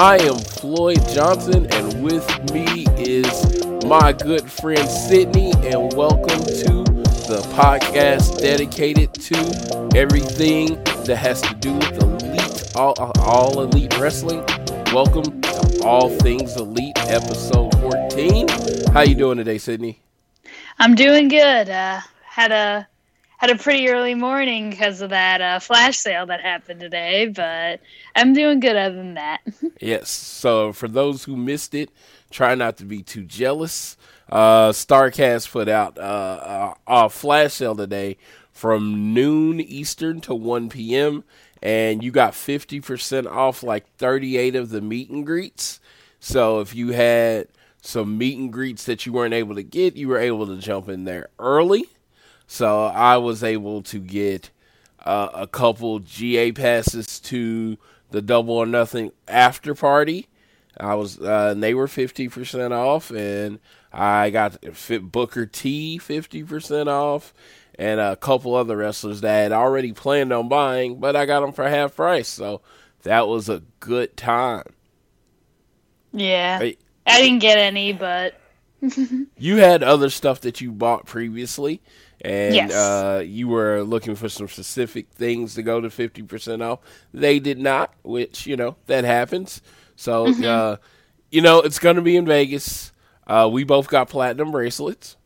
I am Floyd Johnson, and with me is my good friend Sydney, and welcome to the podcast dedicated to everything that has to do with elite, all, all elite wrestling. Welcome to All Things Elite, episode 14. How you doing today, Sydney? I'm doing good. Uh, had a had a pretty early morning because of that uh, flash sale that happened today, but I'm doing good other than that. Yes. So for those who missed it, try not to be too jealous. Uh, Starcast put out uh, a, a flash sale today from noon Eastern to 1 p.m. and you got 50% off like 38 of the meet and greets. So if you had some meet and greets that you weren't able to get, you were able to jump in there early. So I was able to get uh, a couple GA passes to the Double or Nothing after party. I was, uh, they were fifty percent off, and I got Fit Booker T fifty percent off, and a couple other wrestlers that I had already planned on buying, but I got them for half price. So that was a good time. yeah, Hey, I didn't get any, but you had other stuff that you bought previously, and Yes. uh, you were looking for some specific things to go to 50% off. They did not, which, you know, that happens. So, Mm-hmm. uh, you know, it's going to be in Vegas. Uh, we both got platinum bracelets.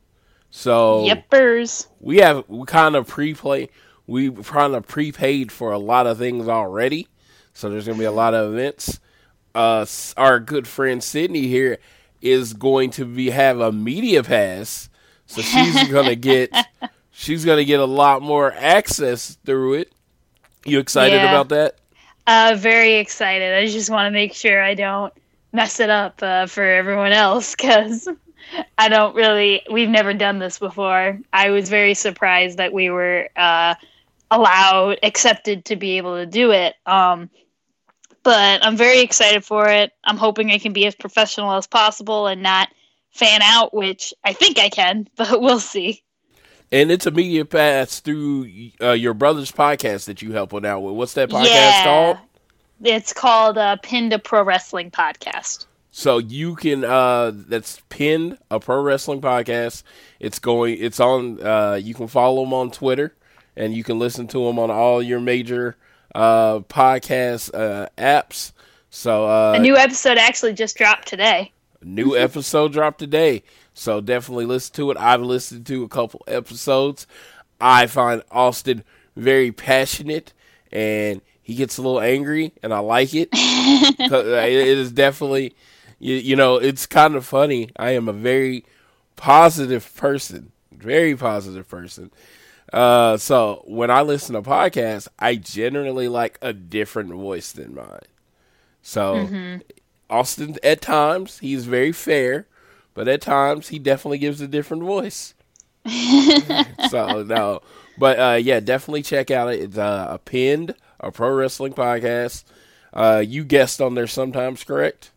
So yippers. we have we kind of pre-play we kind of prepaid for a lot of things already so there's gonna be a lot of events uh our good friend sydney here is going to be have a media pass so she's gonna get she's gonna get a lot more access through it you excited Yeah. about that Uh, very excited. I just want to make sure I don't mess it up uh, for everyone else because I don't really. We've never done this before. I was very surprised that we were uh, allowed, accepted to be able to do it. Um, but I'm very excited for it. I'm hoping I can be as professional as possible and not fan out, which I think I can, but we'll see. and it's a media pass through uh, your brother's podcast that you help out with what's that podcast yeah. called It's called uh, Pin to Pro Wrestling Podcast. So you can uh that's pinned a pro wrestling podcast. It's going it's on uh you can follow them on Twitter and you can listen to them on all your major uh podcast uh apps. So uh A new episode actually just dropped today. New episode dropped today. So definitely listen to it. I've listened to a couple episodes. I find Austin very passionate and he gets a little angry and I like it. uh, it is definitely you, you know, it's kind of funny. I am a very positive person. Very positive person. Uh so when I listen to podcasts, I generally like a different voice than mine. So Austin, at times, he's very fair, but at times he definitely gives a different voice. so no, but uh, yeah, definitely check out it. It's uh, a pinned a pro wrestling podcast. Uh, you guest on there sometimes, correct?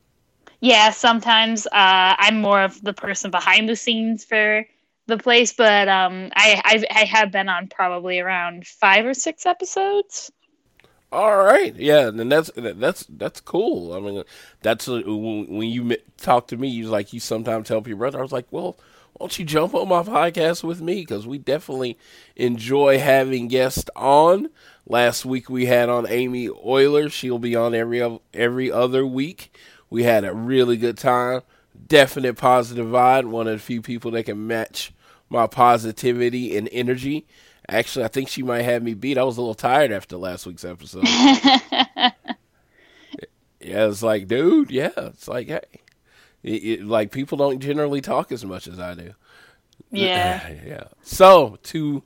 Yeah, sometimes uh, I'm more of the person behind the scenes for the place, but um, I I've, I have been on probably around five or six episodes. All right, yeah, and that's that's that's cool. I mean, that's uh, when you talk to me, you like you sometimes help your brother. I was like, well, why don't you jump on my podcast with me? Because we definitely enjoy having guests on. Last week we had on Amy Euler. She'll be on every every other week. We had a really good time. Definite positive vibe. One of the few people that can match my positivity and energy. Actually, I think she might have me beat. I was a little tired after last week's episode. yeah, it's like, dude, yeah, it's like, hey, it, it, like people don't generally talk as much as I do. Yeah, yeah. So to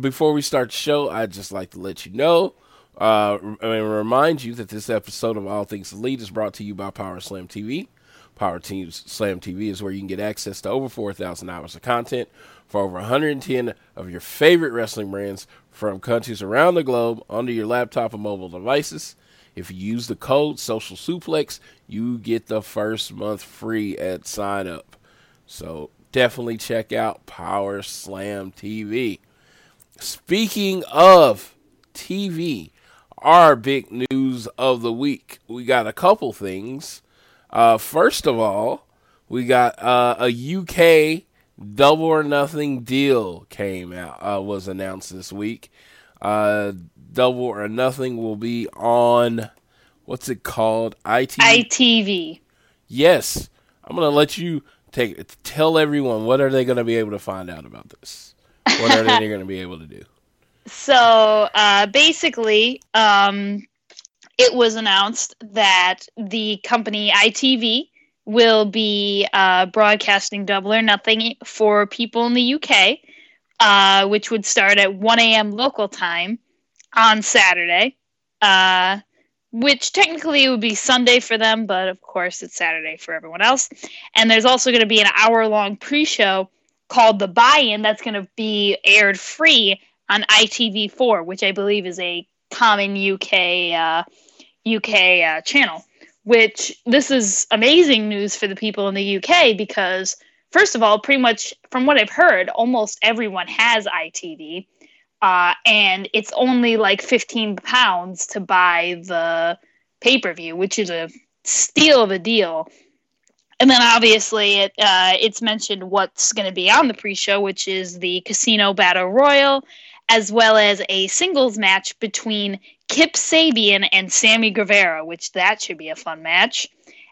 before we start the show, I'd just like to let you know. Uh, and remind you that this episode of All Things Elite is brought to you by Power Slam TV. Power Team Slam TV is where you can get access to over 4,000 hours of content for over 110 of your favorite wrestling brands from countries around the globe onto your laptop and mobile devices. If you use the code Social Suplex, you get the first month free at sign up. So definitely check out Power Slam TV. Speaking of TV, our big news of the week, we got a couple things. Uh, first of all, we got uh, a UK Double or Nothing deal came out uh, was announced this week. Uh, Double or Nothing will be on what's it called? ITV. ITV. Yes, I'm gonna let you take tell everyone what are they gonna be able to find out about this. What are they gonna be able to do? So uh, basically, um, it was announced that the company ITV will be uh, broadcasting Double or Nothing for people in the UK, uh, which would start at 1 a.m. local time on Saturday, uh, which technically would be Sunday for them, but of course it's Saturday for everyone else. And there's also going to be an hour long pre show called The Buy In that's going to be aired free on ITV4, which I believe is a common UK UK uh, channel which this is amazing news for the people in the UK because first of all, pretty much from what I've heard, almost everyone has ITV. Uh, and it's only like 15 pounds to buy the pay per view, which is a steal of a deal. And then obviously it uh, it's mentioned what's going to be on the pre-show, which is the Casino Battle Royale, as well as a singles match between Kip Sabian and Sammy Guevara, which that should be a fun match.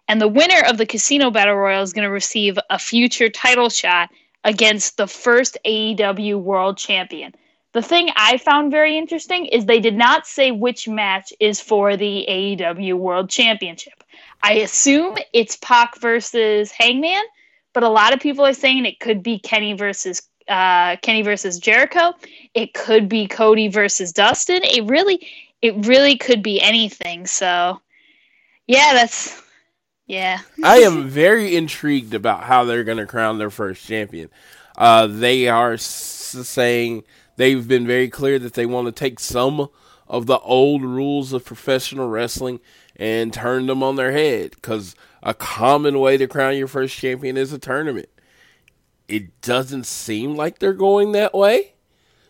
And the winner of the Casino Battle Royale is going to receive a future title shot against the first AEW World Champion. The thing I found very interesting is they did not say which match is for the AEW World Championship. I assume it's Pac versus Hangman, but a lot of people are saying it could be Kenny versus uh, Kenny versus Jericho. It could be Cody versus Dustin. It really it really could be anything. So, yeah, that's yeah. I am very intrigued about how they're going to crown their first champion. Uh, they are s- saying they've been very clear that they want to take some of the old rules of professional wrestling and turn them on their head because a common way to crown your first champion is a tournament. It doesn't seem like they're going that way.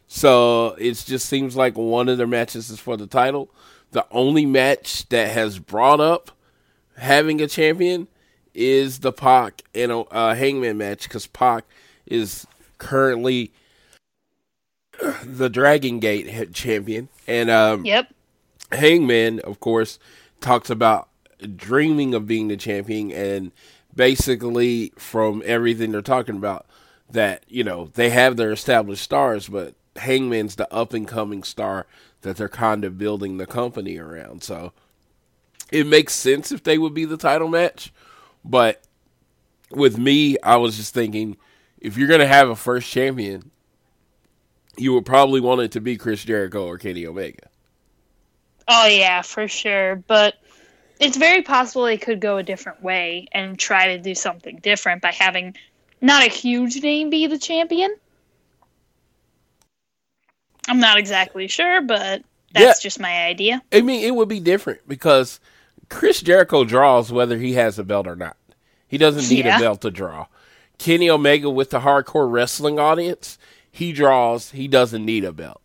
So it just seems like one of their matches is for the title. The only match that has brought up having a champion is the Pac and a uh, Hangman match because Pac is currently the Dragon Gate champion, and um, yep, Hangman, of course, talks about dreaming of being the champion, and basically from everything they're talking about, that you know they have their established stars, but Hangman's the up and coming star that they're kind of building the company around. So it makes sense if they would be the title match. But with me, I was just thinking if you're going to have a first champion, you would probably want it to be Chris Jericho or Kenny Omega. Oh, yeah, for sure. But it's very possible they could go a different way and try to do something different by having not a huge name be the champion I'm not exactly sure, but that's yeah. just my idea. I mean, it would be different because Chris Jericho draws whether he has a belt or not. He doesn't need yeah. a belt to draw. Kenny Omega with the hardcore wrestling audience, he draws. He doesn't need a belt.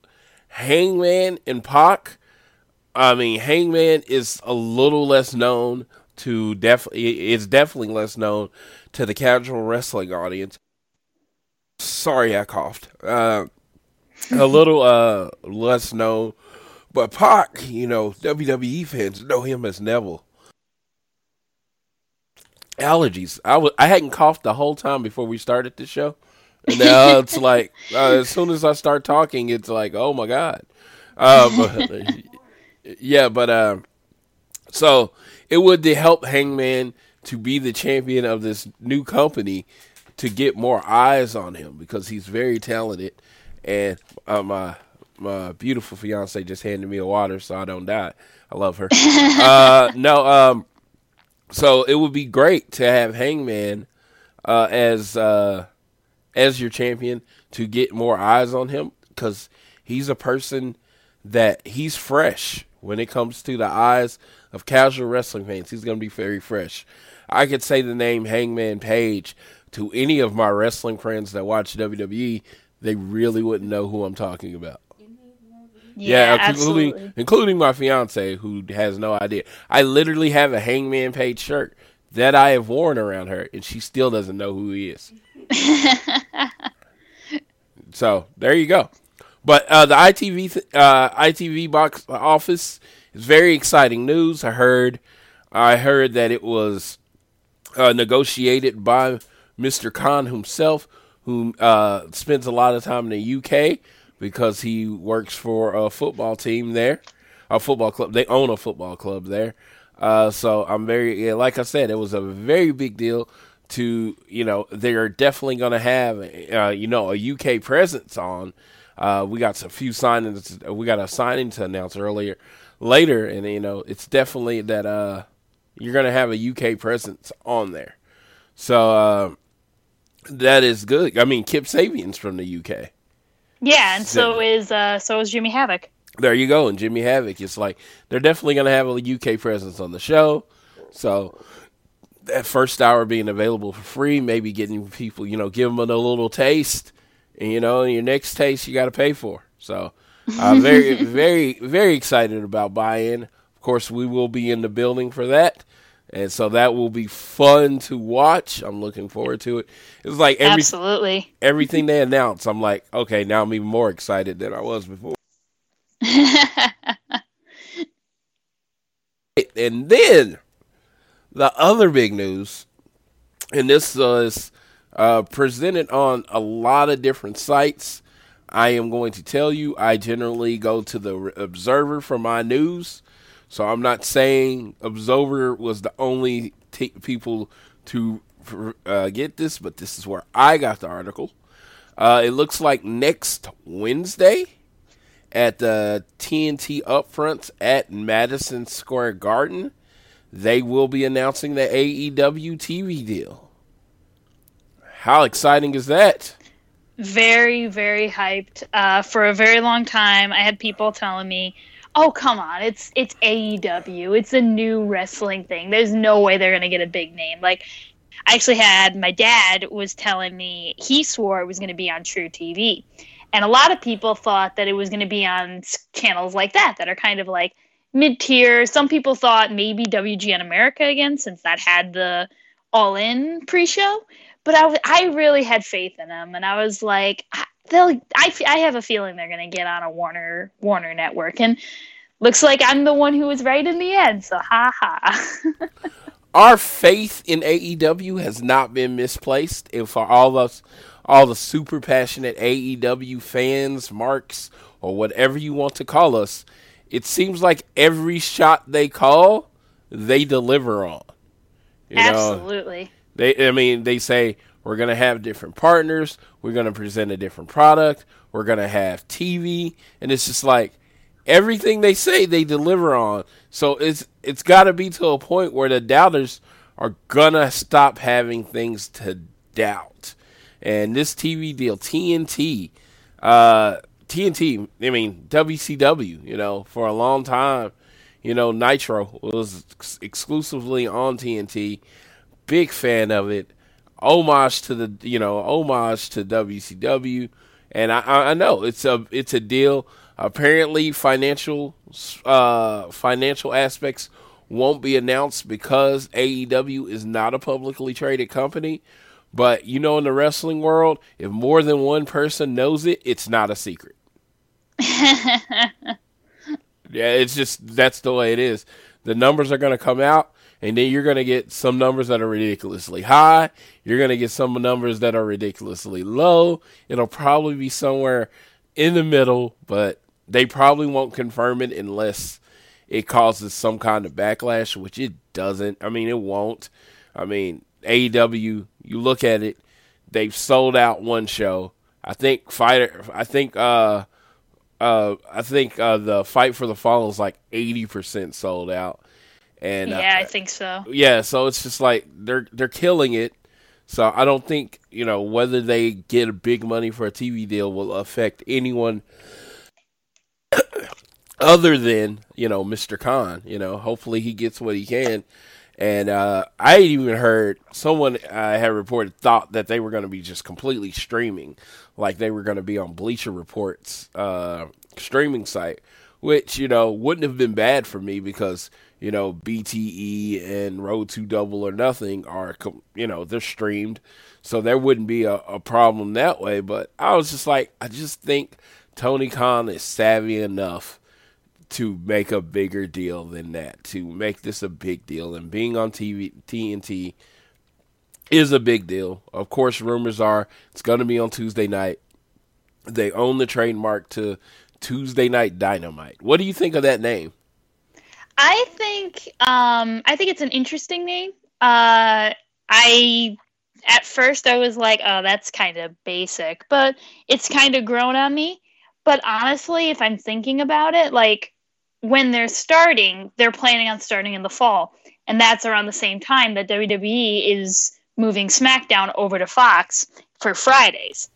Hangman and Pac. I mean, Hangman is a little less known to definitely. It's definitely less known to the casual wrestling audience. Sorry, I coughed. Uh, a little uh, less known, but Pac, you know, WWE fans know him as Neville. Allergies. I was I hadn't coughed the whole time before we started the show, and now it's like uh, as soon as I start talking, it's like oh my god. Um, yeah, but um, so it would help Hangman to be the champion of this new company to get more eyes on him because he's very talented. And uh, my my beautiful fiance just handed me a water so I don't die. I love her. uh, no, um, so it would be great to have Hangman uh, as uh, as your champion to get more eyes on him because he's a person that he's fresh when it comes to the eyes of casual wrestling fans. He's going to be very fresh. I could say the name Hangman Page to any of my wrestling friends that watch WWE, they really wouldn't know who I'm talking about. Yeah, Yeah, including absolutely. including my fiance who has no idea. I literally have a Hangman Page shirt that I have worn around her, and she still doesn't know who he is. so there you go. But uh, the ITV th- uh, ITV box office is very exciting news. I heard I heard that it was uh, negotiated by Mr. Khan himself, who uh, spends a lot of time in the UK because he works for a football team there, a football club. They own a football club there. Uh, so I'm very, yeah, like I said, it was a very big deal to, you know, they're definitely going to have, uh, you know, a UK presence on. Uh, we got some few signings. We got a signing to announce earlier, later, and you know, it's definitely that uh, you're going to have a UK presence on there. So uh, that is good. I mean, Kip Sabian's from the UK. Yeah, and so is uh, so is Jimmy Havoc. There you go. And Jimmy Havoc. It's like they're definitely going to have a UK presence on the show. So that first hour being available for free, maybe getting people, you know, give them a little taste, and you know, your next taste you got to pay for. So I'm very, very, very excited about buy-in. Of course, we will be in the building for that. And so that will be fun to watch. I'm looking forward to it. It's like every Absolutely. everything they announce, I'm like, okay, now I'm even more excited than I was before. And then the other big news, and this was uh, presented on a lot of different sites. I am going to tell you, I generally go to the Observer for my news. So I'm not saying Observer was the only t- people to uh, get this, but this is where I got the article. Uh, it looks like next Wednesday at the TNT Upfronts at Madison Square Garden, they will be announcing the AEW TV deal. How exciting is that? very, very hyped. Uh, for a very long time, I had people telling me, "Oh, come on, it's it's AEW. It's a new wrestling thing. There's no way they're gonna get a big name." Like, I actually had my dad was telling me he swore it was gonna be on True TV, and a lot of people thought that it was gonna be on channels like that that are kind of like mid tier. Some people thought maybe WGN America again, since that had the All In pre show but I, I really had faith in them, and I was like, I- they'll. I, f- I have a feeling they're gonna get on a Warner Warner network, and looks like I'm the one who was right in the end. So ha ha. Our faith in AEW has not been misplaced, and for all us, all the super passionate AEW fans, marks, or whatever you want to call us, it seems like every shot they call, they deliver on. You know? Absolutely. They, I mean, they say we're gonna have different partners. We're gonna present a different product. We're gonna have TV, and it's just like everything they say they deliver on. So it's it's got to be to a point where the doubters are gonna stop having things to doubt. And this TV deal, TNT, uh, TNT, I mean WCW, you know, for a long time, you know, Nitro was ex- exclusively on TNT big fan of it. Homage to the you know homage to WCW, and I, I know it's a it's a deal. Apparently, financial uh, financial aspects won't be announced because AEW is not a publicly traded company. But you know, in the wrestling world, if more than one person knows it, it's not a secret. yeah, it's just that's the way it is. The numbers are going to come out, and then you're going to get some numbers that are ridiculously high. You're going to get some numbers that are ridiculously low. It'll probably be somewhere in the middle, but they probably won't confirm it unless it causes some kind of backlash, which it doesn't. I mean, it won't. I mean, AEW, you look at it, they've sold out one show. I think fighter. I think. uh uh, I think uh, the fight for the fall is like eighty percent sold out, and yeah, uh, I think so. Yeah, so it's just like they're they're killing it. So I don't think you know whether they get a big money for a TV deal will affect anyone other than you know Mr. Khan. You know, hopefully he gets what he can. And uh, I even heard someone I had reported thought that they were going to be just completely streaming, like they were going to be on Bleacher Report's uh, streaming site, which you know wouldn't have been bad for me because you know BTE and Road to Double or Nothing are you know they're streamed, so there wouldn't be a, a problem that way. But I was just like, I just think Tony Khan is savvy enough to make a bigger deal than that, to make this a big deal. And being on TV, TNT is a big deal. Of course, rumors are it's going to be on Tuesday night. They own the trademark to Tuesday Night Dynamite. What do you think of that name? I think um, I think it's an interesting name. Uh, I at first I was like, oh, that's kind of basic, but it's kind of grown on me. But honestly, if I'm thinking about it, like when they're starting, they're planning on starting in the fall. And that's around the same time that WWE is moving SmackDown over to Fox for Fridays.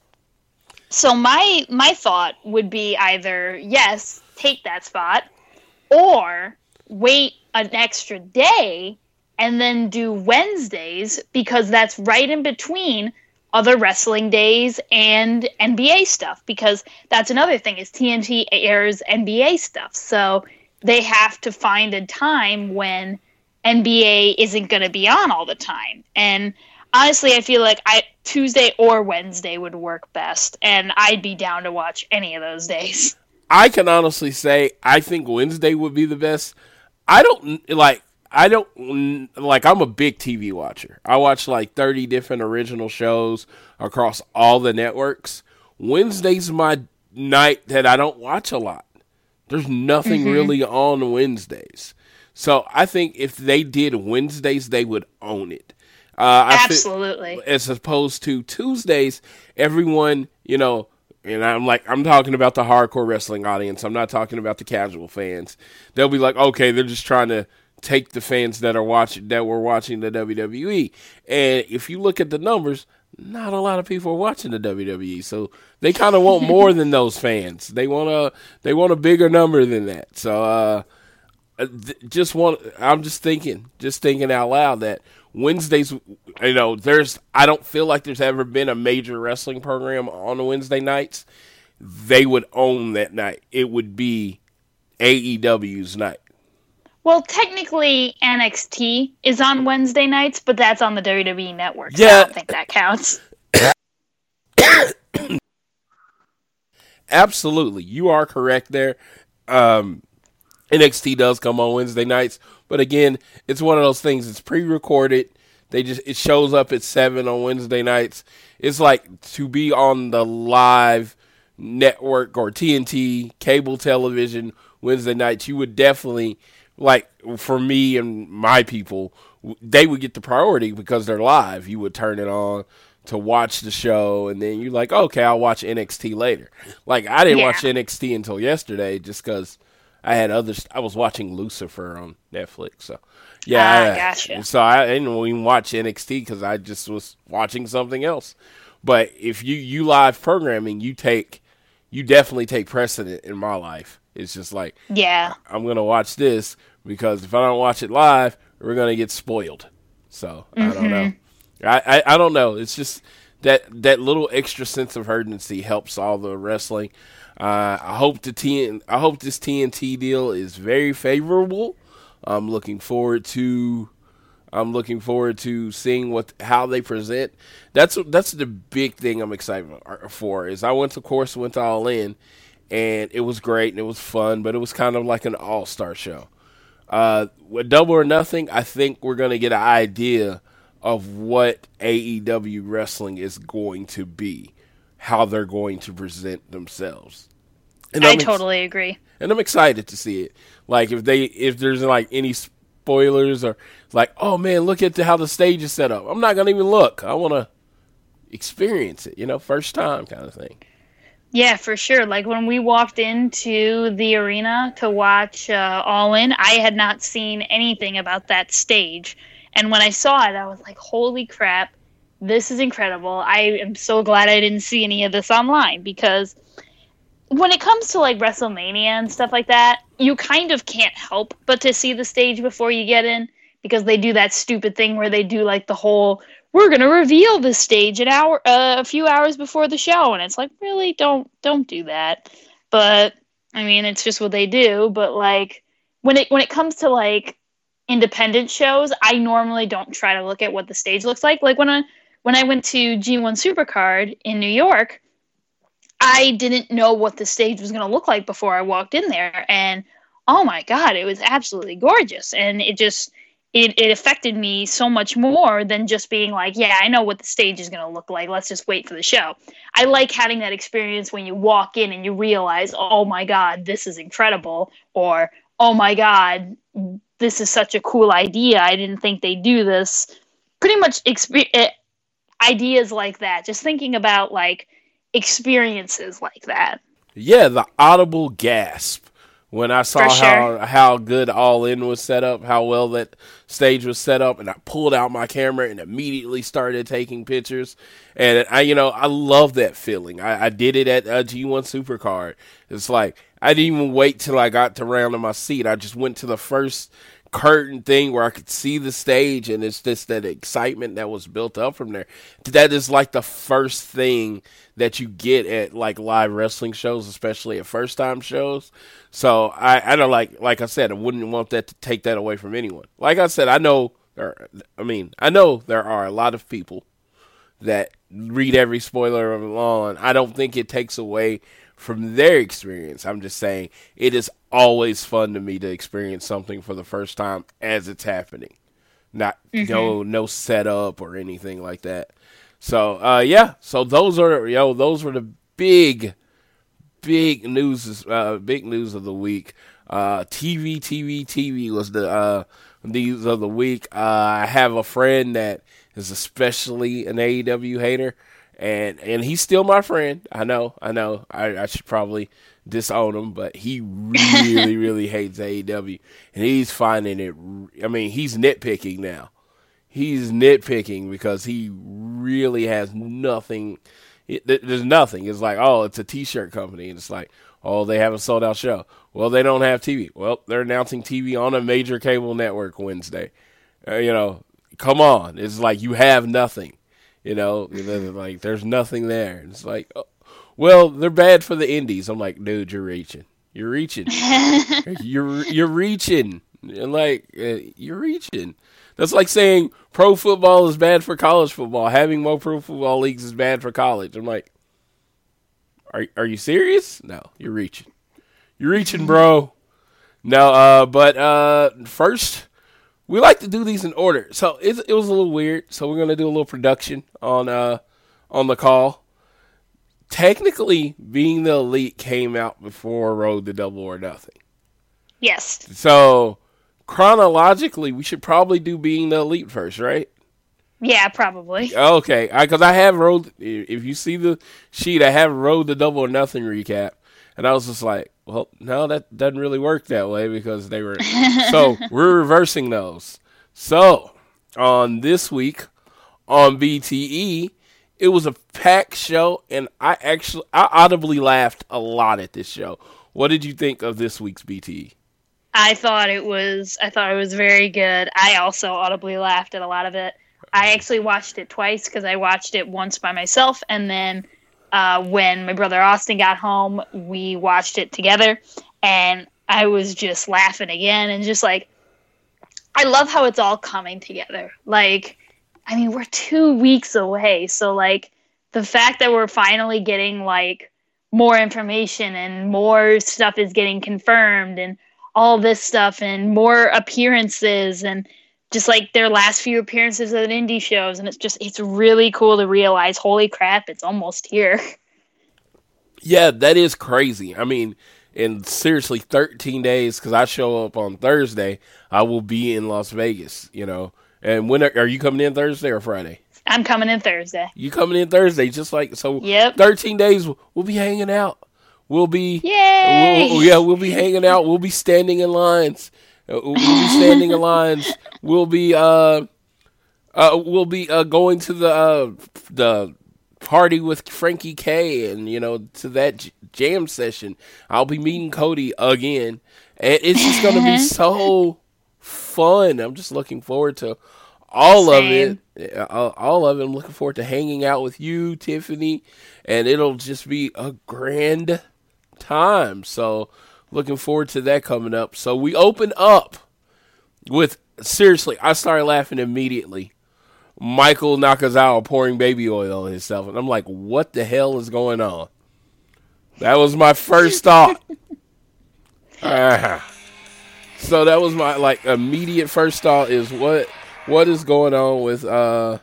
So my my thought would be either yes, take that spot, or wait an extra day and then do Wednesdays because that's right in between other wrestling days and NBA stuff because that's another thing is TNT airs NBA stuff. So they have to find a time when NBA isn't going to be on all the time. And honestly, I feel like I Tuesday or Wednesday would work best and I'd be down to watch any of those days. I can honestly say I think Wednesday would be the best. I don't like I don't like. I'm a big TV watcher. I watch like 30 different original shows across all the networks. Wednesday's my night that I don't watch a lot. There's nothing mm-hmm. really on Wednesdays. So I think if they did Wednesdays, they would own it. Uh, Absolutely. as opposed to Tuesdays, everyone, you know, and I'm like, I'm talking about the hardcore wrestling audience. I'm not talking about the casual fans. They'll be like, okay, they're just trying to take the fans that are watching that were watching the WWE. And if you look at the numbers, not a lot of people are watching the WWE. So they kind of want more than those fans. They want a they want a bigger number than that. So uh, uh just want I'm just thinking, just thinking out loud that Wednesdays, you know, there's I don't feel like there's ever been a major wrestling program on Wednesday nights. They would own that night. It would be AEW's night. Well, technically, NXT is on Wednesday nights, but that's on the WWE network. Yeah, I don't think that counts. Absolutely, you are correct there. Um, NXT does come on Wednesday nights, but again, it's one of those things. It's pre-recorded. They just it shows up at seven on Wednesday nights. It's like to be on the live network or TNT cable television Wednesday nights. You would definitely like for me and my people, they would get the priority because they're live. You would turn it on to watch the show, and then you're like, okay, I'll watch NXT later. Like I didn't yeah. watch NXT until yesterday, just because I had others. I was watching Lucifer on Netflix, so yeah. Ah, I, gotcha. So I didn't even watch NXT because I just was watching something else. But if you you live programming, you take you definitely take precedent in my life. It's just like, yeah, I'm gonna watch this because if I don't watch it live, we're gonna get spoiled. So mm-hmm. I don't know. Mm-hmm. I, I, I don't know. It's just that that little extra sense of urgency helps all the wrestling. Uh, I hope the TN, I hope this TNT deal is very favorable. I'm looking forward to I'm looking forward to seeing what how they present. That's that's the big thing I'm excited for. Is I went to course went All In, and it was great and it was fun, but it was kind of like an all star show. Uh, with Double or Nothing, I think we're gonna get an idea of what AEW wrestling is going to be, how they're going to present themselves. And I I'm totally ex- agree. And I'm excited to see it. Like if they if there's like any spoilers or like, oh man, look at the, how the stage is set up. I'm not gonna even look. I want to experience it. You know, first time kind of thing. Yeah, for sure. Like when we walked into the arena to watch uh, All In, I had not seen anything about that stage. And when I saw it, I was like, holy crap, this is incredible. I am so glad I didn't see any of this online because when it comes to like WrestleMania and stuff like that, you kind of can't help but to see the stage before you get in because they do that stupid thing where they do like the whole we're going to reveal the stage an hour uh, a few hours before the show and it's like really don't don't do that. But I mean, it's just what they do, but like when it when it comes to like independent shows, I normally don't try to look at what the stage looks like. Like when I when I went to G1 Supercard in New York, I didn't know what the stage was going to look like before I walked in there and oh my god, it was absolutely gorgeous and it just it, it affected me so much more than just being like, yeah, I know what the stage is going to look like. Let's just wait for the show. I like having that experience when you walk in and you realize, oh my God, this is incredible. Or, oh my God, this is such a cool idea. I didn't think they'd do this. Pretty much exp- eh, ideas like that. Just thinking about like experiences like that. Yeah, the audible gasp when I saw sure. how how good All In was set up, how well that stage was set up, and I pulled out my camera and immediately started taking pictures. And I, you know, I love that feeling. I, I did it at a G1 Supercard. It's like I didn't even wait till I got to round in my seat. I just went to the first curtain thing where I could see the stage, and it's just that excitement that was built up from there. That is like the first thing that you get at like live wrestling shows, especially at first time shows. So I, I don't like, like I said, I wouldn't want that to take that away from anyone. Like I said, I know there, I mean, I know there are a lot of people that read every spoiler of the law, and I don't think it takes away from their experience. I'm just saying it is always fun to me to experience something for the first time as it's happening. Not mm-hmm. no no setup or anything like that. So uh, yeah, so those are yo those were the big big news uh, big news of the week. Uh, TV TV TV was the uh, news of the week. Uh, I have a friend that is especially an AEW hater and and he's still my friend. I know, I know. I, I should probably disown him, but he really, really hates AEW, and he's finding it. I mean, he's nitpicking now. He's nitpicking because he really has nothing. It, there's nothing. It's like, oh, it's a T-shirt company, and it's like, oh, they have a sold out show. Well, they don't have TV. Well, they're announcing TV on a major cable network Wednesday. Uh, you know, come on. It's like you have nothing. You know, like there's nothing there. It's like, oh, well, they're bad for the indies. I'm like, dude, you're reaching. You're reaching. you're you're reaching. And like uh, you're reaching. That's like saying pro football is bad for college football. Having more pro football leagues is bad for college. I'm like, are are you serious? No, you're reaching. You're reaching, bro. No, uh, but uh, first we like to do these in order. So it, it was a little weird. So we're gonna do a little production on uh on the call. Technically, being the elite came out before Road to Double or Nothing. Yes. So chronologically, we should probably do being the elite first, right? Yeah, probably. Okay, because I, I, have Road. If you see the sheet, I have Road to Double or Nothing recap, and I was just like, well, no, that doesn't really work that way because they were. so we're reversing those. So on this week on BTE, it was a packed show, and I actually I audibly laughed a lot at this show. What did you think of this week's BTE? I thought it was I thought it was very good. I also audibly laughed at a lot of it. I actually watched it twice because I watched it once by myself, and then uh, when my brother Austin got home, we watched it together, and I was just laughing again and just like, I love how it's all coming together. Like, I mean, we're two weeks away, so like the fact that we're finally getting like more information and more stuff is getting confirmed and all this stuff and more appearances and just like their last few appearances at indie shows and it's just it's really cool to realize holy crap it's almost here. Yeah that is crazy. I mean in seriously 13 days because i show up on thursday i will be in las vegas you know? And when are, are you coming in thursday or friday? I'm coming in thursday. You coming in thursday just like so yep. 13 days we'll be hanging out. We'll be Yay! We'll, yeah we'll be hanging out. We'll be standing in lines. Uh, we'll be standing in lines. We'll be uh, uh, we'll be uh, going to the uh, the party with Frankie K, and you know to that j- jam session. I'll be meeting Cody again, and it's just gonna be so fun. I'm just looking forward to all Same. of it. All of it. I'm looking forward to hanging out with you, Tiffany, and it'll just be a grand time. So looking forward to that coming up. So we open up with seriously, I started laughing immediately. Michael Nakazawa pouring baby oil on himself, and I'm like, what the hell is going on? That was my first thought. uh, so that was my like immediate first thought is what what is going on with uh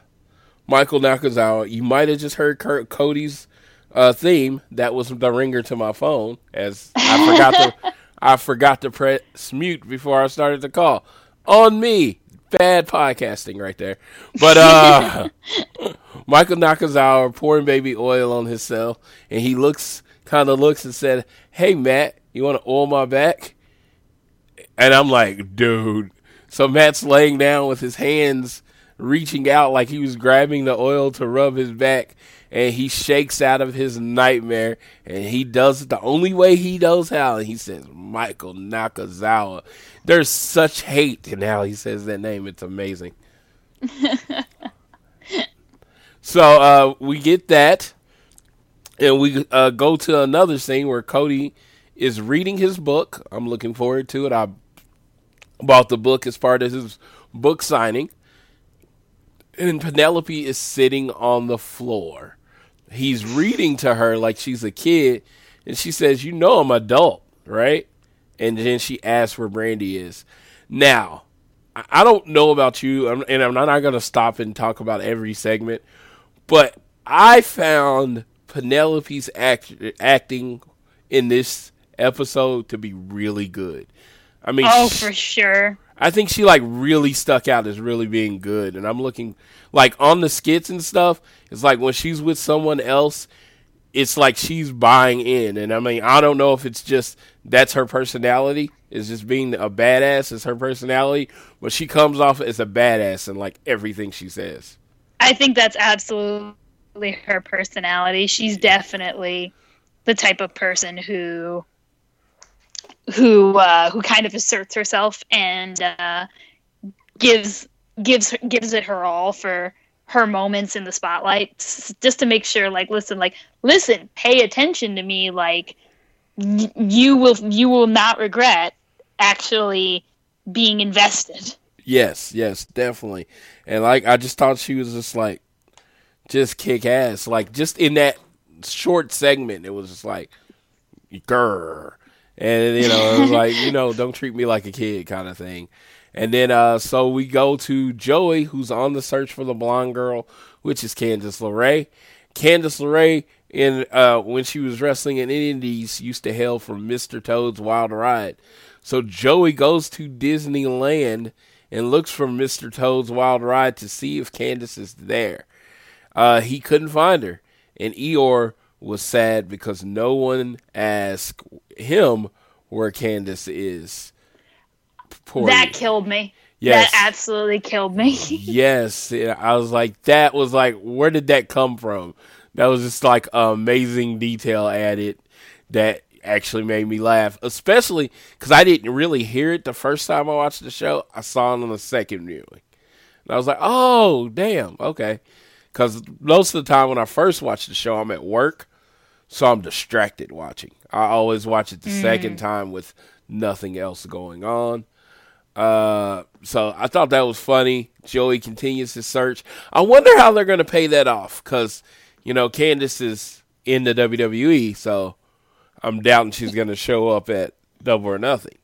Michael Nakazawa? You might have just heard Kurt Cody's uh, theme that was the ringer to my phone as I forgot to I forgot to press mute before I started the call. On me. Bad podcasting right there. But uh Michael Nakazawa pouring baby oil on himself and he looks kind of looks and said, "Hey Matt, you want to oil my back?" And I'm like, "Dude." So Matt's laying down with his hands reaching out like he was grabbing the oil to rub his back and he shakes out of his nightmare and he does it the only way he knows how and he says michael nakazawa. There's such hate in how he says that name. It's amazing. So uh, we get that and we uh, go to another scene where cody is reading his book. I'm looking forward to it. I bought the book as part of his book signing. And penelope is sitting on the floor he's reading to her like she's a kid, and she says, "You know I'm adult, right?" And then she asks where Brandi is. Now, I don't know about you, and I'm not going to stop and talk about every segment, but I found Penelope's act, acting in this episode to be really good. I mean, oh, for sure. I think she like really stuck out as really being good, and I'm looking like on the skits and stuff. It's like when she's with someone else, it's like she's buying in, and I mean I don't know if it's just that's her personality is just being a badass is her personality, but she comes off as a badass in like everything she says. I think that's absolutely her personality. She's definitely the type of person who who uh, who kind of asserts herself and uh, gives gives gives it her all for her moments in the spotlight just to make sure like listen like listen pay attention to me like y- you will you will not regret actually being invested. Yes yes definitely. And like i just thought she was just like just kick ass. Like just in that short segment it was just like grr and you know, like, you know, don't treat me like a kid kind of thing. And then uh so we go to Joey who's on the search for the blonde girl, which is Candice LeRae. Candice LeRae in uh when she was wrestling in Indies used to hail from Mr. Toad's Wild Ride. So Joey goes to Disneyland and looks for Mr. Toad's Wild Ride to see if Candice is there. Uh he couldn't find her. And Eeyore was sad because no one asked him where Candice is. Poor that you. killed me. Yes. That absolutely killed me. yes. I was like, that was like, where did that come from? That was just like amazing detail added that actually made me laugh, especially because I didn't really hear it the first time I watched the show. I saw it on the second viewing. And I was like, oh, damn, okay. Because most of the time when I first watch the show, I'm at work, so I'm distracted watching. I always watch it the mm. second time with nothing else going on. Uh, so I thought that was funny. Joey continues his search. I wonder how they're going to pay that off because, you know, Candice is in the WWE, so I'm doubting she's going to show up at Double or Nothing.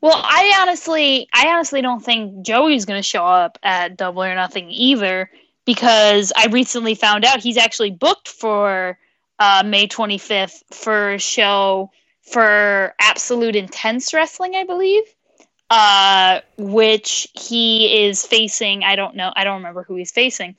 Well, I honestly, I honestly don't think Joey's going to show up at Double or Nothing either, because I recently found out he's actually booked for uh, May 25th for a show for Absolute Intense Wrestling, I believe, uh, which he is facing. I don't know, I don't remember who he's facing,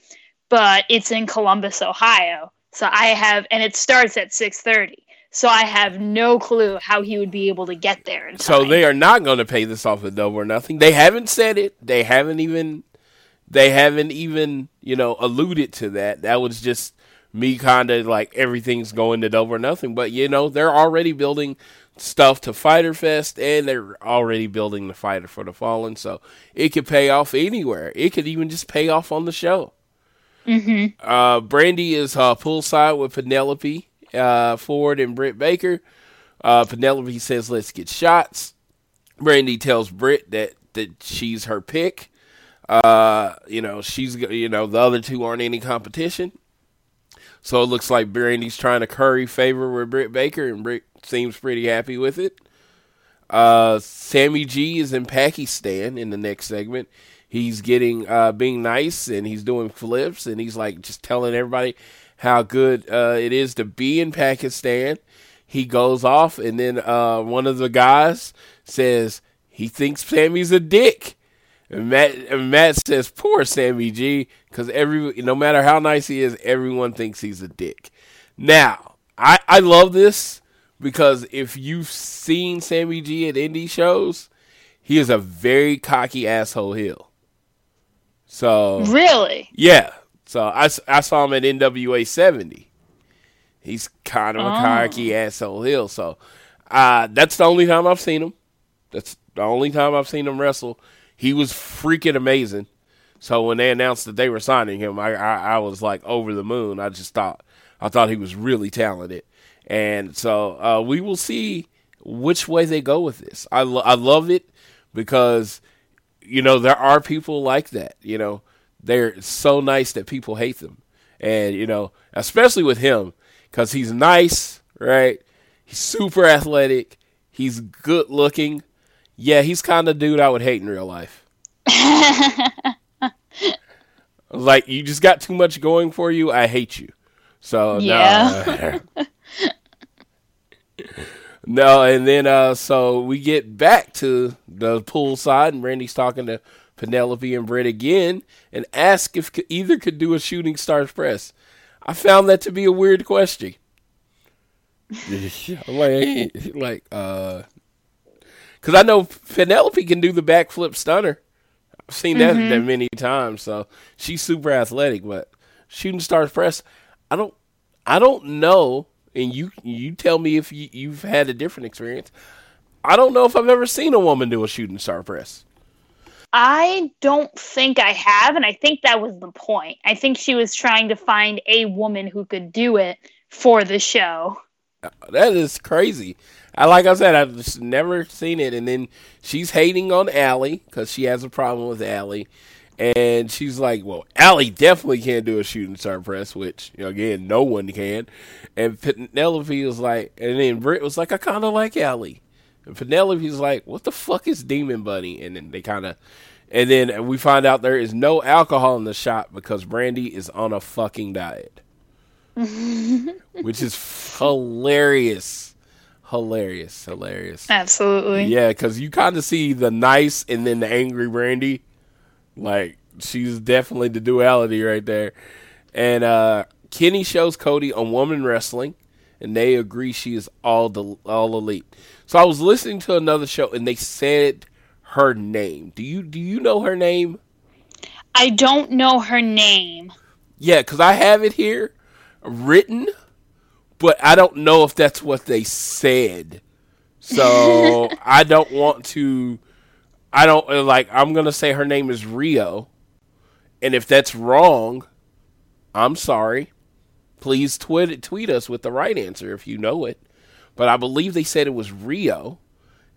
but it's in Columbus, Ohio. So I have, and it starts at 6:30. So I have no clue how he would be able to get there. So they are not going to pay this off with double or nothing. They haven't said it. They haven't even. They haven't even you know alluded to that. That was just me kind of like everything's going to double or nothing. But you know they're already building stuff to Fyter Fest, and they're already building the Fighter for the Fallen. So it could pay off anywhere. It could even just pay off on the show. Mm-hmm. Uh, Brandi is uh, poolside with Penelope uh, Ford and Britt Baker. Uh, Penelope says, "Let's get shots." Brandi tells Britt that that she's her pick. Uh, you know, she's you know the other two aren't any competition. So it looks like Brandi's trying to curry favor with Britt Baker, and Britt seems pretty happy with it. Uh, Sammy G is in Pakistan in the next segment. He's getting uh, being nice and he's doing flips and he's like just telling everybody, how good uh, it is to be in Pakistan. He goes off, and then uh, one of the guys says he thinks Sammy's a dick. And Matt, and Matt says, "Poor Sammy G, because every no matter how nice he is, everyone thinks he's a dick." Now, I I love this because if you've seen Sammy G at indie shows, he is a very cocky asshole heel. So really, yeah. So I, I saw him at NWA 70. He's kind of a oh. cocky asshole heel. So uh, that's the only time I've seen him. That's the only time I've seen him wrestle. He was freaking amazing. So when they announced that they were signing him, I, I, I was like over the moon. I just thought I thought he was really talented, and so uh, we will see which way they go with this. I lo- I love it because you know there are people like that. You know they're so nice that people hate them. And, you know, especially with him, because he's nice, right? He's super athletic. He's good looking. Yeah, he's kind of dude I would hate in real life. like, you just got too much going for you. I hate you. So, yeah. no. no, and then, uh, so we get back to the pool side, and Randy's talking to Penelope and Britt again and ask if either could do a shooting stars press. I found that to be a weird question. like, like, uh, because I know Penelope can do the backflip stunner. I've seen that mm-hmm. that many times. So she's super athletic, but shooting stars press, I don't, I don't know. And you, you tell me if you, you've had a different experience. I don't know if I've ever seen a woman do a shooting star press. I don't think I have, and I think that was the point. I think she was trying to find a woman who could do it for the show. That is crazy. I like I said, I've just never seen it, and then she's hating on Allie because she has a problem with Allie, and she's like, "Well, Allie definitely can't do a shooting star press," which you know, again, no one can. And Penelope was like, and then Britt was like, "I kind of like Allie." And Penelope's like, "What the fuck is Demon Bunny?" And then they kind of, and then we find out there is no alcohol in the shop because Brandi is on a fucking diet, which is hilarious, hilarious, hilarious. Absolutely. Yeah, because you kind of see the nice and then the angry Brandi. Like she's definitely the duality right there. And uh Kenny shows Cody on woman wrestling, and they agree she is all the all elite. So I was listening to another show and they said her name. Do you do you know her name? I don't know her name. Yeah, because I have it here written, but I don't know if that's what they said. So I don't want to. I don't like. I'm gonna say her name is Rio, And if that's wrong, I'm sorry. Please tweet tweet us with the right answer if you know it. But I believe they said it was Rio,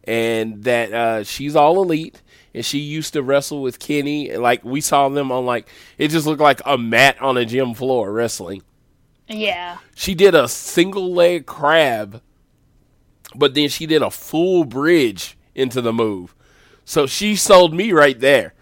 and that uh, she's all elite, and she used to wrestle with Kenny. Like we saw them on like it just looked like a mat on a gym floor wrestling. Yeah. She did a single leg crab, but then she did a full bridge into the move. So she sold me right there.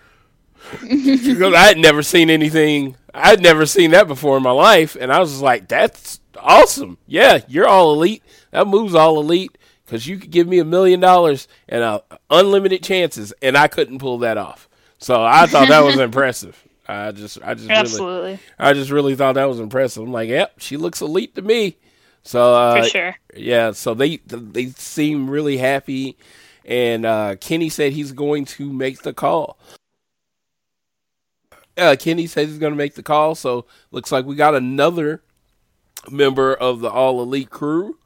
because I had never seen anything. I'd never seen that before in my life, and I was just like, "That's awesome! Yeah, you're all elite. That move's all elite because you could give me a million dollars and uh, unlimited chances, and I couldn't pull that off. So I thought that was impressive. I just, I just Absolutely. really, I just really thought that was impressive. I'm like, "Yep, she looks elite to me." So uh, For sure. yeah, so they they seem really happy, and uh, Kenny said he's going to make the call. Uh, Kenny says he's going to make the call, so looks like we got another member of the All Elite crew.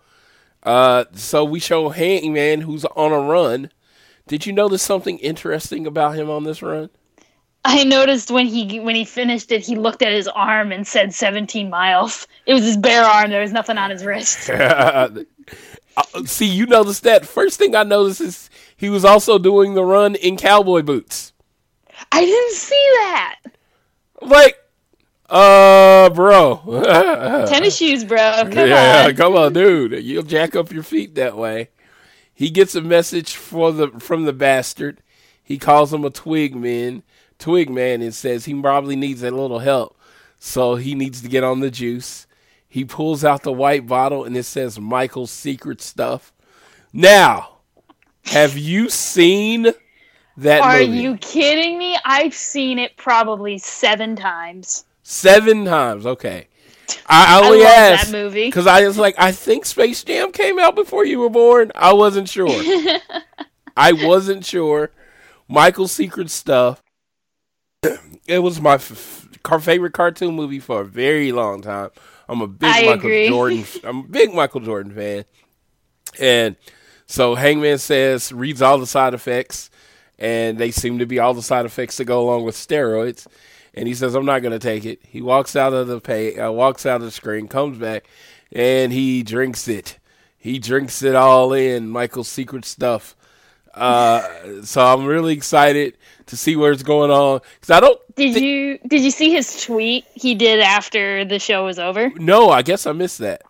Uh, so we show Hangman who's on a run. Did you notice something interesting about him on this run? I noticed when he when he finished it, he looked at his arm and said 17 miles. It was his bare arm. There was nothing on his wrist. Uh, See, you noticed that. First thing I noticed is he was also doing the run in cowboy boots. I didn't see that. Like, uh, bro. Tennis shoes, bro. Come yeah, on. come on, dude. You'll jack up your feet that way. He gets a message for the from the bastard. He calls him a twig man, twig man, and says he probably needs a little help, so he needs to get on the juice. He pulls out the white bottle and it says Michael's secret stuff. Now, have you seen that Are movie? you kidding me? I've seen it probably seven times. Seven times. Okay. I, I I only love asked that movie. because I was like, I think Space Jam came out before you were born. I wasn't sure. I wasn't sure. Michael's Secret Stuff. It was my f- favorite cartoon movie for a very long time. I'm a big I Michael agree. Jordan. I'm a big Michael Jordan fan, and so Hangman says reads all the side effects, and they seem to be all the side effects that go along with steroids. And he says, "I'm not going to take it." He walks out of the pay, uh, walks out of the screen, comes back, and he drinks it. He drinks it all in. Michael's secret stuff. Uh, so I'm really excited to see where it's going on because I don't Did thi- you did you see his tweet he did after the show was over? No, I guess I missed that.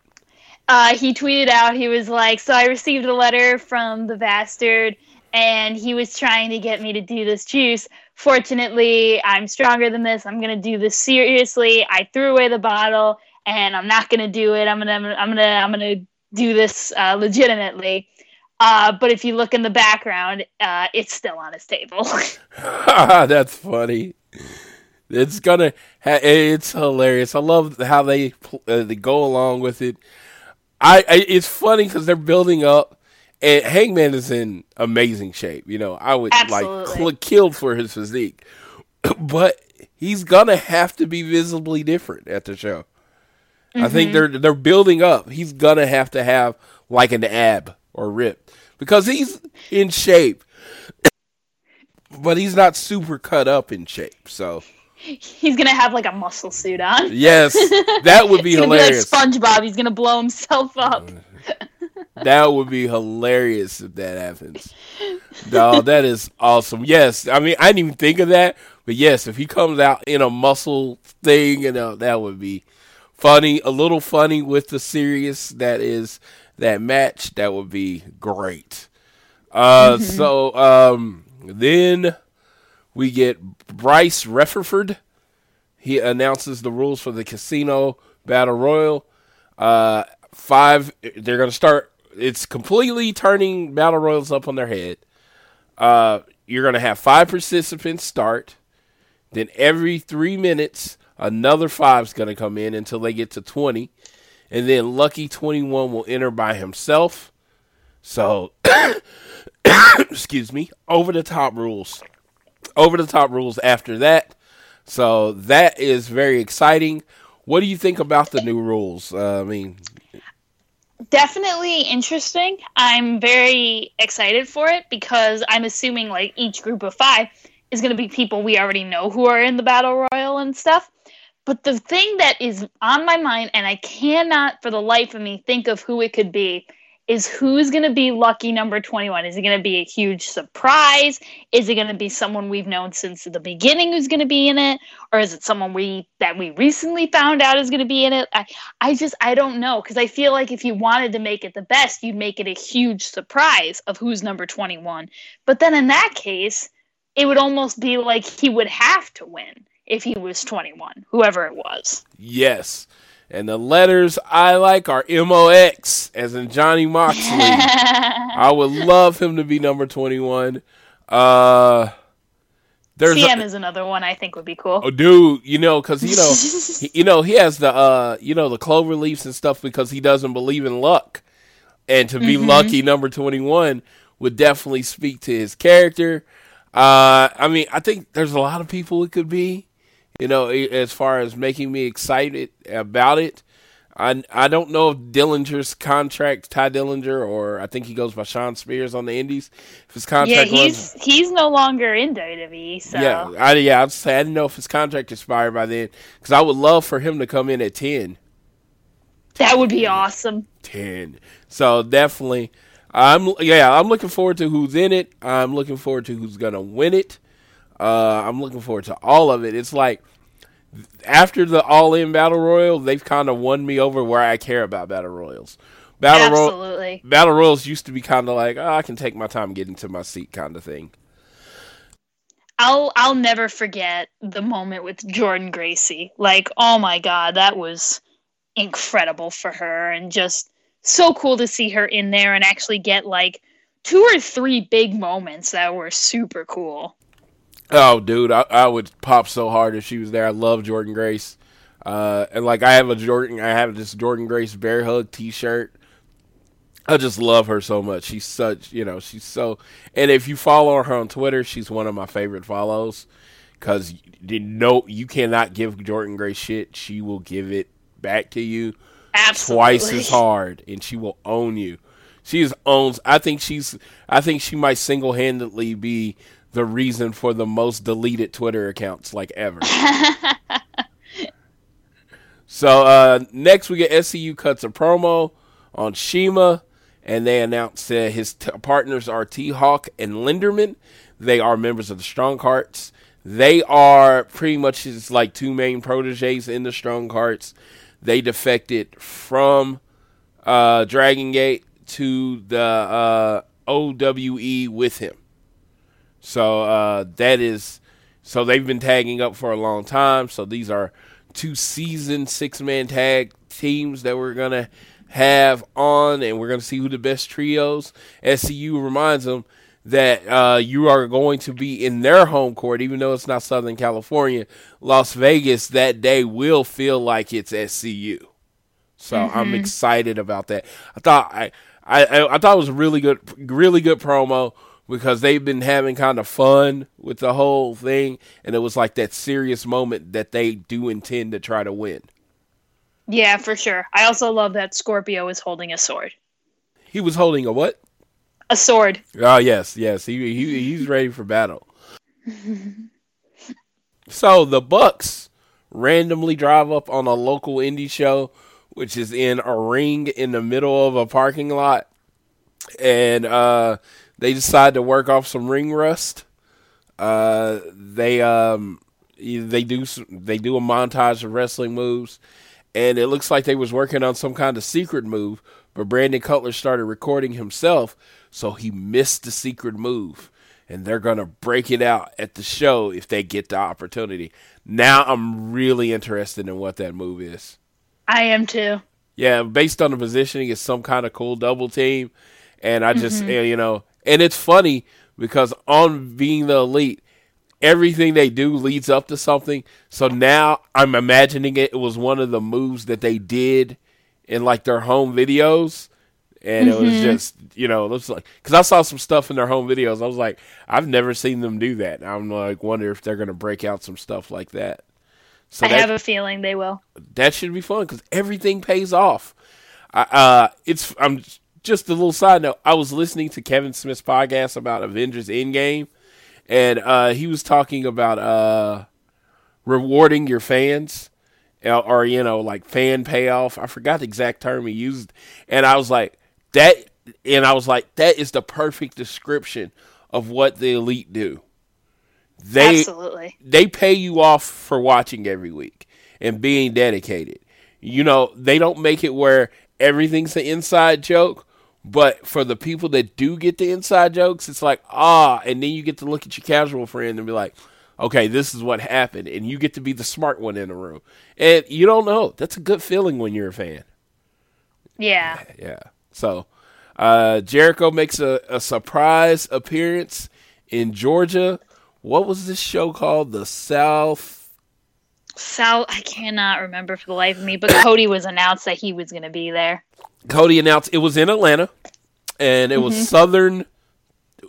Uh, he tweeted out he was like, "So I received a letter from the bastard, and he was trying to get me to do this juice. Fortunately, I'm stronger than this. I'm gonna do this seriously. I threw away the bottle, and I'm not gonna do it. I'm gonna, I'm gonna, I'm gonna do this uh, legitimately." Uh, but if you look in the background, uh, it's still on his table. That's funny. It's gonna. Ha- it's hilarious. I love how they uh, they go along with it. I, I it's funny because they're building up, and Hangman is in amazing shape. You know, I would like Absolutely. cl- killed for his physique, but he's gonna have to be visibly different at the show. I think they're they're building up. He's gonna have to have like an ab or rip because he's in shape, but he's not super cut up in shape. So He's gonna have like a muscle suit on. yes, that would be hilarious. be like SpongeBob. He's gonna blow himself up. that would be hilarious if that happens. No, that is awesome. Yes, I mean I didn't even think of that, but yes, if he comes out in a muscle thing, you know, that would be funny. A little funny with the serious that is that match. That would be great. Uh, so um, then we get Bryce Refford. He announces the rules for the Casino Battle Royale. Uh, five. They're going to start. It's completely turning battle royals up on their head. Uh, you're going to have five participants start. Then every three minutes, another five's going to come in until they get to 20. And then Lucky 21 will enter by himself. So, excuse me, over the top rules. Over the top rules after that. So, that is very exciting. What do you think about the new rules? Uh, I mean, Definitely interesting. I'm very excited for it because I'm assuming like each group of five is going to be people we already know who are in the battle royal and stuff. But the thing that is on my mind, and I cannot for the life of me think of who it could be, is who's going to be lucky number 21 is it going to be a huge surprise? Is it going to be someone we've known since the beginning who's going to be in it? Or is it someone we that we recently found out is going to be in it? I, I just i don't know because i feel like if you wanted to make it the best you'd make it a huge surprise of who's number 21 but then in that case it would almost be like he would have to win if he was 21 whoever it was Yes. And the letters I like are MOX, as in Johnny Moxley. I would love him to be number 21. Uh, there's cm a, is another one i think would be cool oh, dude, you know, because you know, he, you know, he has the uh, you know, the clover leaves and stuff because he doesn't believe in luck, and to be lucky number 21 would definitely speak to his character. Uh, I mean, I think there's a lot of people it could be you know, as far as making me excited about it. I I don't know if Dillinger's contract, Tye Dillinger, or I think he goes by Shawn Spears on the Indies. If his contract, yeah he's runs, he's no longer in wwe so yeah, I, yeah, I'd say I didn't know if his contract expired by then because I would love for him to come in at ten. that would be awesome 10. So definitely, I'm yeah, I'm looking forward to who's in it. I'm looking forward to who's gonna win it. Uh, I'm looking forward to all of it. It's like after the All In Battle Royal, they've kind of won me over where I care about Battle Royals. Battle Absolutely. Battle Royals used to be kind of like oh, I can take my time getting to my seat kind of thing. I'll I'll never forget the moment with Jordan Gracie. Like, oh my god, that was incredible for her and just so cool to see her in there and actually get like two or three big moments that were super cool. Oh, dude, I, I would pop so hard if she was there. I love Jordan Grace, uh, and like I have a Jordan, I have this Jordan Grace bear hug T-shirt. I just love her so much. She's such, you know, she's so. And if you follow her on Twitter, she's one of my favorite follows because you know you cannot give Jordan Grace shit. She will give it back to you Absolutely. twice as hard, and she will own you. She is owns. I think she's. I think she might single handedly be the reason for the most deleted Twitter accounts like ever. so uh, next we get SCU cuts a promo on CIMA, and they announce that his t- partners are T Hawk and Lindaman. They are members of the Strong Hearts. They are pretty much his like two main proteges in the Strong Hearts. They defected from uh, Dragon Gate to the uh, OWE with him. So uh, that is so they've been tagging up for a long time. So these are two season six man tag teams that we're gonna have on, and we're gonna see who the best trios. SCU reminds them that uh, you are going to be in their home court, even though it's not Southern California. Las Vegas that day will feel like it's SCU. So I'm excited about that. I thought I, I I thought it was a really good, really good promo because they've been having kind of fun with the whole thing, and it was like that serious moment that they do intend to try to win. Yeah, for sure. I also love that Scorpio is holding a sword. He was holding a what? A sword. Oh yes, yes. He, he he's ready for battle. so the Bucks randomly drive up on a local indie show, which is in a ring in the middle of a parking lot, and uh, they decide to work off some ring rust. Uh, they um they do some, they do a montage of wrestling moves, and it looks like they was working on some kind of secret move. But Brandon Cutler started recording himself, so he missed the secret move, and they're gonna break it out at the show if they get the opportunity. Now I'm really interested in what that move is. I am too. Yeah, based on the positioning, it's some kind of cool double team, and I just Mm-hmm. eh, you know, and it's funny because on being the elite, everything they do leads up to something. So now I'm imagining it, it was one of the moves that they did in like their home videos. And it was Mm-hmm. just, you know, it was like, because I saw some stuff in their home videos. I was like, I've never seen them do that. I'm like, wonder if they're going to break out some stuff like that. So I that- have a feeling they will. that should be fun because everything pays off. I, uh, it's I'm just a little side note. I was listening to Kevin Smith's podcast about Avengers Endgame, and uh, he was talking about uh, rewarding your fans or, or, you know like fan payoff. I forgot the exact term he used, and I was like that, and I was like that is the perfect description of what the elite do. They Absolutely. they pay you off for watching every week and being dedicated. You know, they don't make it where everything's an inside joke, but for the people that do get the inside jokes, it's like, ah, and then you get to look at your casual friend and be like, okay, this is what happened. And you get to be the smart one in the room. And you don't know. That's a good feeling when you're a fan. Yeah. Yeah. So, uh, Jericho makes a, a surprise appearance in Georgia. What was this show called? The South. Sal, I cannot remember for the life of me, but Cody was announced that he was going to be there. Cody announced it was in Atlanta, and it was Southern,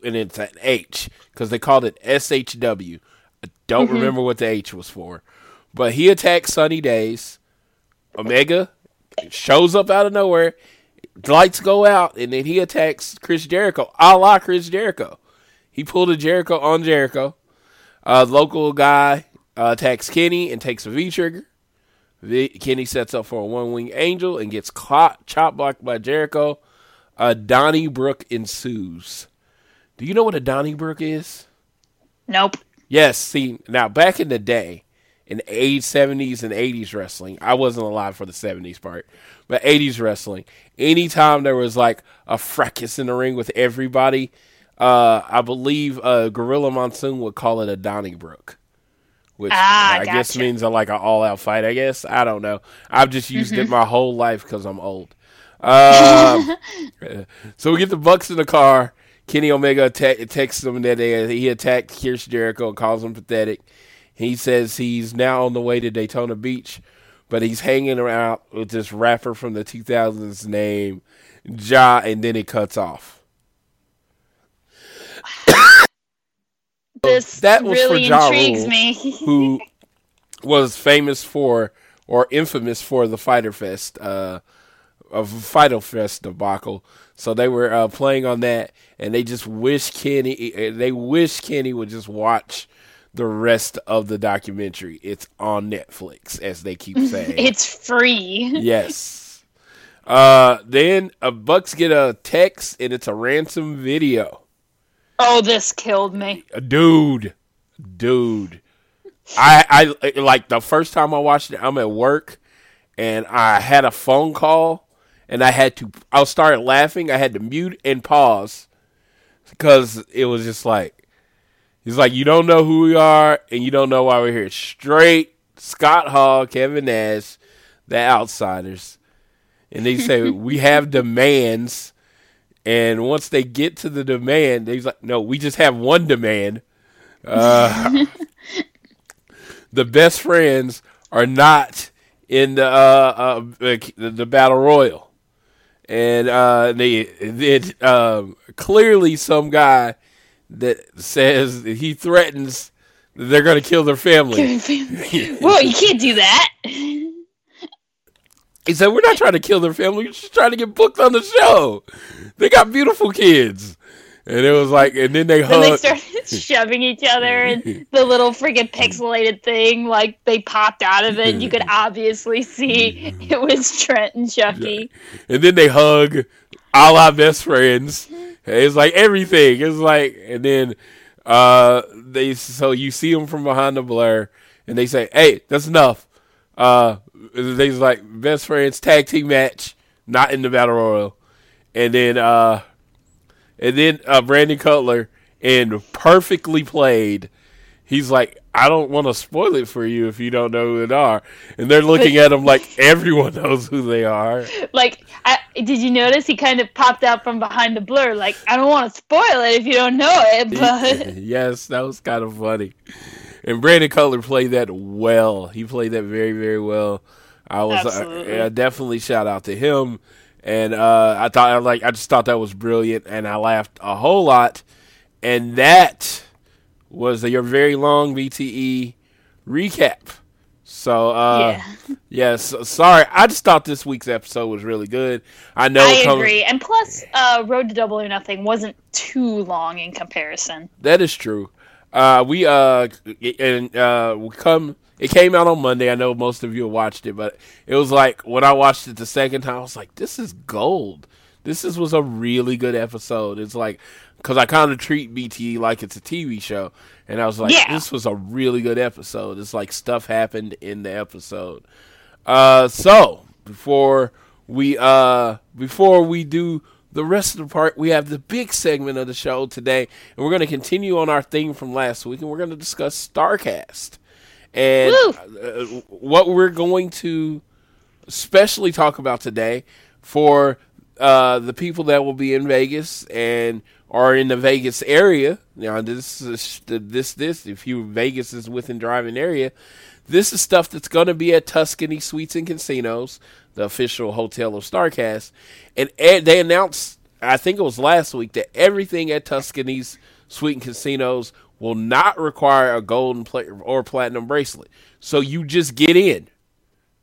and it's an H because they called it SHW. I don't remember what the H was for, but he attacked Sunny Days. Omega shows up out of nowhere, lights go out, and then he attacks Chris Jericho, a la Chris Jericho. He pulled a Jericho on Jericho. Uh, local guy uh, attacks Kenny and takes a V trigger. V- Kenny sets up for a one wing angel and gets caught, chop blocked by Jericho. A Donnybrook ensues. Do you know what a Donnybrook is? Nope. Yes. See, now back in the day, in the 80s, 70s, and 80s wrestling, I wasn't alive for the 70s part, but 80s wrestling, anytime there was like a fracas in the ring with everybody, uh, I believe uh, Gorilla Monsoon would call it a Donnybrook. Which Ah, I guess means a, like an all-out fight. I guess I don't know. I've just used it my whole life because I'm old. Um, so we get the Bucks in the car. Kenny Omega atta- texts him that they, he attacked Chris Jericho and calls him pathetic. He says he's now on the way to Daytona Beach, but he's hanging around with this rapper from the 2000s named Ja, and then it cuts off. This that was for really Ja intrigues Rule. me. who was famous for or infamous for the Fighter Fest, uh, of Fighter Fest debacle. So they were uh, playing on that, and they just wish Kenny, uh, they wish Kenny would just watch the rest of the documentary. It's on Netflix, as they keep saying. it's free. yes. Uh, then a Bucks get a text, and it's a ransom video. Oh, this killed me. dude, dude. I I like the first time I watched it. I'm at work, and I had a phone call, and I had to. I started laughing. I had to mute and pause because it was just like he's like, you don't know who we are, and you don't know why we're here. Straight Scott Hall, Kevin Nash, the outsiders, and they say we have demands. And once they get to the demand, he's like, "No, we just have one demand. Uh, the best friends are not in the uh, uh, the, the battle royal." And uh, they then um, clearly some guy that says he threatens they're going to kill their family. well, you can't do that. He said, "We're not trying to kill their family. We're just trying to get booked on the show. They got beautiful kids." And it was like, and then they Then they started shoving each other, and the little freaking pixelated thing, like they popped out of it. You could obviously see it was Trent and Chucky. and then they hug, a la best friends. It's like everything. It's like, and then uh, they so you see them from behind the blur, and they say, "Hey, that's enough." Uh, they's like best friends tag team match, not in the battle royal, and then uh, and then uh, Brandon Cutler and perfectly played. He's like, I don't want to spoil it for you if you don't know who they are. And they're looking at him like everyone knows who they are. Like, I, did you notice he kind of popped out from behind the blur? Like, I don't want to spoil it if you don't know it, but yes, that was kind of funny. And Brandon Cutler played that well. He played that very, very well. I was Absolutely. yeah, definitely shout out to him. And uh, I thought, I like, I just thought that was brilliant, and I laughed a whole lot. And that was your very long BTE recap. So, uh, yeah, yes, sorry. I just thought this week's episode was really good. I know. I agree. And plus, uh, Road to Double or Nothing wasn't too long in comparison. That is true. Uh, we uh and uh we come It came out on Monday. I know most of you watched it, but it was like when I watched it the second time, I was like, "This is gold. This is, was a really good episode." It's like because I kind of treat BTE like it's a TV show, and I was like, Yeah. "This was a really good episode." It's like stuff happened in the episode. Uh, so before we uh before we do the rest of the part, we have the big segment of the show today, and we're going to continue on our theme from last week, and we're going to discuss Starcast. And uh, what we're going to especially talk about today for uh, the people that will be in Vegas and are in the Vegas area. Now, this is this this if you Vegas is within driving area, this is stuff that's going to be at Tuscany Suites and Casinos, the official hotel of Starcast, and Ed, they announced. I think it was last week that everything at Tuscany's Suite and Casinos will not require a golden pla- or platinum bracelet. So you just get in.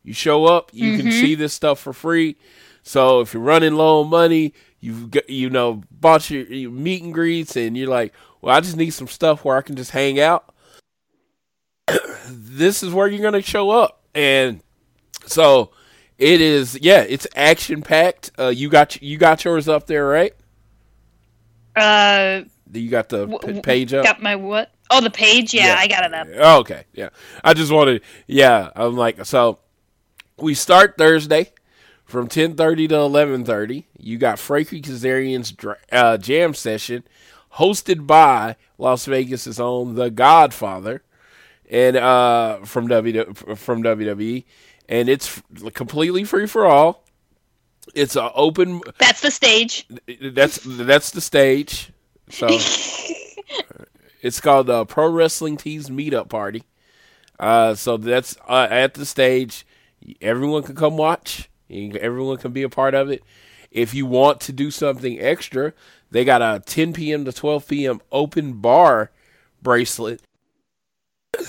You show up, you can mm-hmm. see this stuff for free. So if you're running low on money, you've got, you know bought your, your meet and greets, and you're like, well, I just need some stuff where I can just hang out. this is where you're gonna show up, and so it is. Yeah, it's action packed. Uh, you got you got yours up there, right? Uh, You got the w- p- w- page up. got my what? Oh, the page. Yeah, Yeah. I got it up. Oh, okay, yeah. I just wanted, yeah. I'm like, so we start Thursday from 10:30 to 11:30. You got Frankie Kazarian's dra- uh, jam session, hosted by Las Vegas's own The Godfather, and uh, from W from WWE, and it's completely free for all. It's an open. That's the stage. That's that's the stage. So it's called the Pro Wrestling Tees Meetup Party. Uh, so that's uh, at the stage. Everyone can come watch. Everyone can be a part of it. If you want to do something extra, they got a 10 p.m. to 12 p.m. open bar bracelet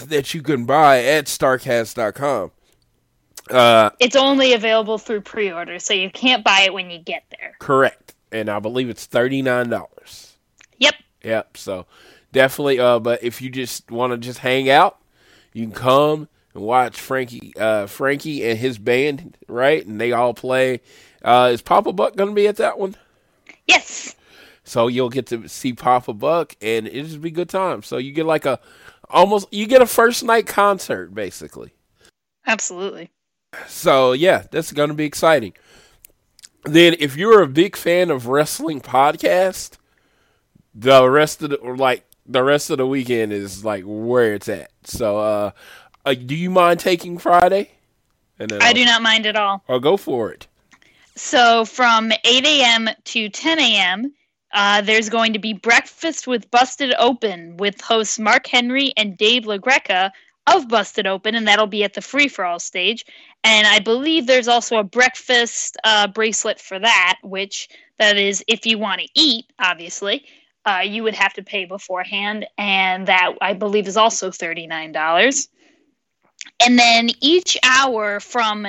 that you can buy at starcast.com. Uh, It's only available through pre-order, so you can't buy it when you get there. correct. And I believe it's $39. Yep. Yep. So definitely. Uh, but if you just want to just hang out, you can come and watch Frankie, uh, Frankie and his band, right? And they all play. Uh, is Papa Buck going to be at that one? Yes. So you'll get to see Papa Buck, and it'll just be a good time. So you get like a almost you get a first night concert basically. Absolutely. So yeah, that's going to be exciting. Then, if you're a big fan of wrestling podcast, the rest of the like the rest of the weekend is like where it's at. So, uh, uh do you mind taking Friday? And I I'll, do not mind at all. I'll go for it. So from 8 a.m. to 10 a.m., uh, there's going to be breakfast with Busted Open with hosts Mark Henry and Dave LaGreca of Busted Open, and that'll be at the free for all stage. And I believe there's also a breakfast uh, bracelet for that, which that is if you want to eat, obviously. Uh, you would have to pay beforehand, and that I believe is also $39. And then each hour from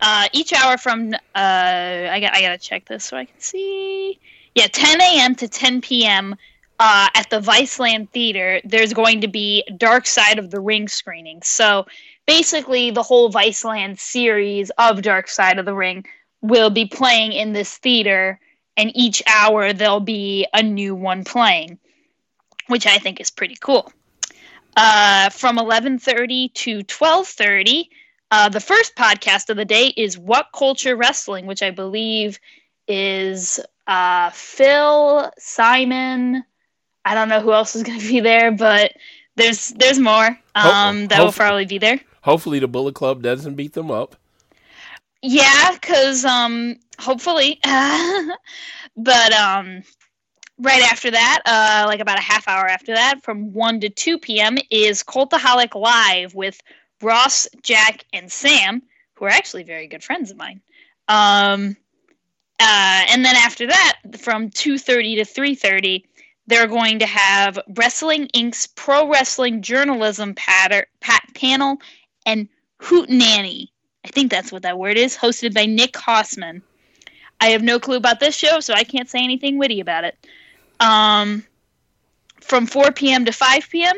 uh, each hour from uh, I got I gotta check this so I can see. Yeah, 10 a.m. to 10 p.m. Uh, at the Viceland Theater, there's going to be Dark Side of the Ring screening. So basically, the whole Viceland series of Dark Side of the Ring will be playing in this theater, and each hour there'll be a new one playing, which I think is pretty cool. Uh, from 11:30 to 12:30. Uh, the first podcast of the day is What Culture Wrestling, which I believe is uh, Phil, Simon. I don't know who else is going to be there, but there's there's more um, that will probably be there. Hopefully, the Bullet Club doesn't beat them up. Yeah, because um, hopefully, but um, right after that, uh, like about a half hour after that, from one to two p.m. is Cultaholic Live with Ross, Jack, and Sam, who are actually very good friends of mine. Um, uh, and then after that, from two thirty to three thirty, they're going to have Wrestling Inc.'s Pro Wrestling Journalism patter, pat, panel and Hoot Nanny. I think that's what that word is, hosted by Nick Hausman. I have no clue about this show, so I can't say anything witty about it. Um, from 4 p.m. to 5 p.m.,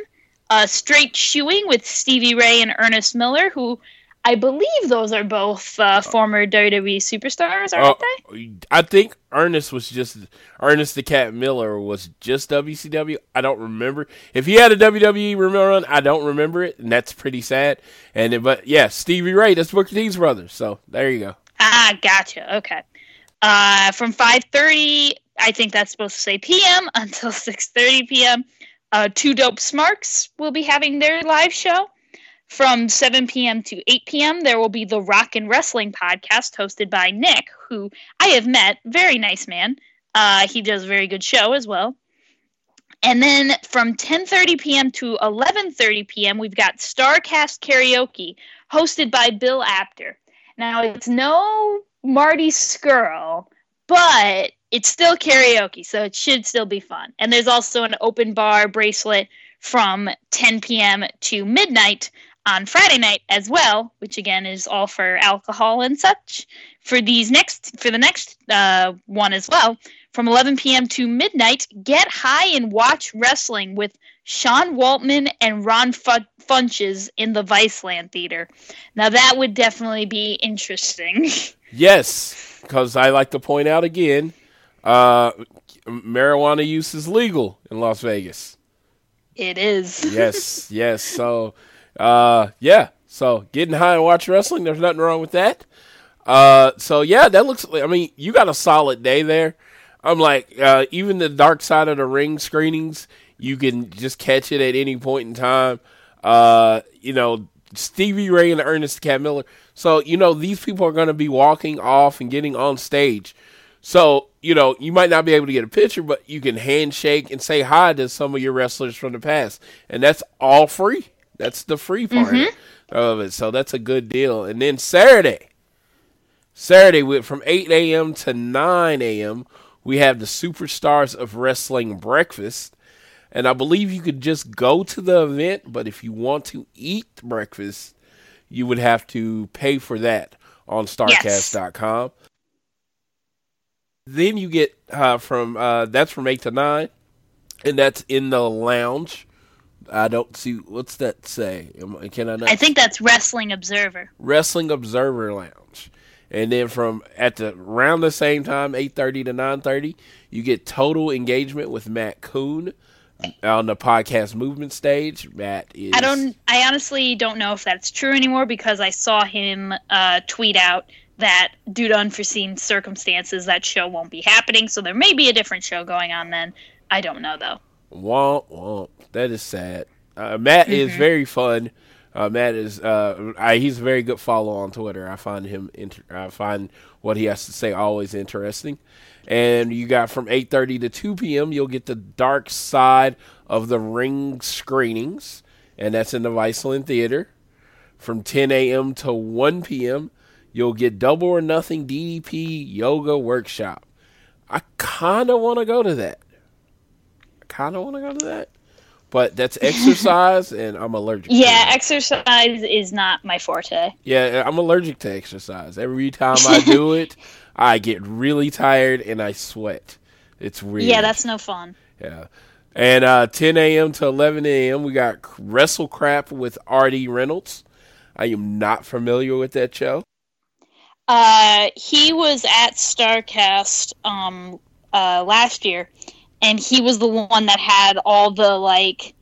uh, Straight Shoeing with Stevie Ray and Ernest Miller, who I believe those are both uh, former WWE superstars, aren't Oh, they? I think Ernest was just Ernest the Cat Miller was just WCW. I don't remember if he had a WWE run. I don't remember it, and that's pretty sad. And but yeah, Stevie Ray, that's Booker T's brother. So there you go. Ah, gotcha. Okay. Uh, from 5:30, I think that's supposed to say p.m. until 6:30 p.m. Uh, Two Dope Smarks will be having their live show. From 7 p.m. to 8 p.m., there will be the Rock and Wrestling podcast hosted by Nick, who I have met. Very nice man. Uh, he does a very good show as well. And then from 10:30 p.m. to 11:30 p.m., we've got Starcast Karaoke, hosted by Bill Apter. Now it's no Marty Scurll, but it's still karaoke, so it should still be fun. And there's also an open bar bracelet from 10 p.m. to midnight on Friday night as well, which again is all for alcohol and such. For these next, for the next uh, one as well, from 11 p.m. to midnight, get high and watch wrestling with Sean Waltman and Ron Fu- Funches in the Viceland Theater. Now that would definitely be interesting. Yes, because I like to point out again, uh, marijuana use is legal in Las Vegas. it is. Yes, yes. So, uh, yeah. So getting high and watch wrestling, there's nothing wrong with that. Uh, so yeah, that looks. I mean, you got a solid day there. I'm like, uh, even the Dark Side of the Ring screenings, you can just catch it at any point in time. Uh, you know, Stevie Ray and Ernest Cat Miller. So you know, these people are going to be walking off and getting on stage. So, you know, you might not be able to get a picture, but you can handshake and say hi to some of your wrestlers from the past. And that's all free. That's the free part of it. So that's a good deal. And then Saturday, Saturday with from 8 a.m. to 9 a.m., we have the Superstars of Wrestling breakfast. And I believe you could just go to the event, but if you want to eat breakfast, you would have to pay for that on starcast.com. Then you get uh, from uh, that's from eight to nine, and that's in the lounge. I don't see what's that say. Can I not? I think that's Wrestling Observer. Wrestling Observer Lounge, and then from at the around the same time, eight thirty to nine thirty, you get total engagement with Matt Koon on the podcast movement stage. Matt is I don't. I honestly don't know if that's true anymore because I saw him uh, tweet out that due to unforeseen circumstances, that show won't be happening. So there may be a different show going on then. I don't know though. Womp womp. That is sad. Uh, Matt is Mm-hmm. very fun. Uh, Matt is uh, I, he's a very good follow on Twitter. I find him inter- I find what he has to say always interesting. And you got from eight thirty to two p.m. You'll get the dark side of the ring screenings, and that's in the Viceland Theater. From ten a.m. to one p.m. You'll get double or nothing DDP yoga workshop. I kind of want to go to that. Kind of want to go to that, but that's exercise, and I'm allergic. Yeah, exercise is not my forte. yeah, I'm allergic to exercise. Every time I do it, I get really tired and I sweat. It's weird. Yeah, that's no fun. yeah. And uh, 10 a.m. to 11 a.m. we got Wrestle Crap with R.D. Reynolds. I am not familiar with that show. Uh, he was at Starcast um uh last year, and he was the one that had all the like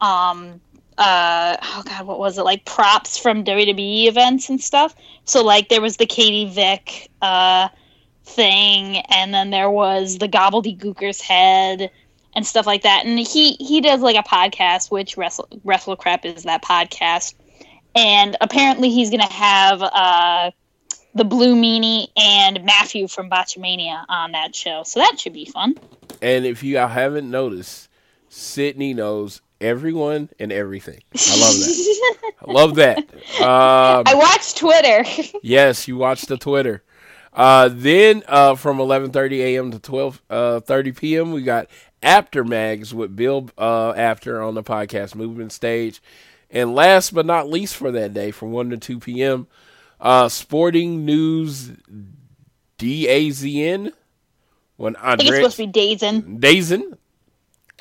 um uh oh god what was it like props from WWE events and stuff. So like there was the Katie Vick uh thing, and then there was the Gobbledygooker's head and stuff like that. And he he does like a podcast, which Wrestle Wrestle Crap is that podcast. And apparently he's gonna have uh the Blue Meanie and Matthew from Botchamania on that show. So that should be fun. And if you haven't noticed, Sydney knows everyone and everything. I love that. I love that. Um, I watched Twitter. Yes, you watch the Twitter. Uh, then uh, from 11:30 a.m. to 12:30 p.m. we got Apter Mags with Bill uh, Apter on the podcast movement stage, and last but not least for that day, from 1 to 2 p.m. Uh, Sporting News DAZN when I think it's supposed to be Dazen. Dazen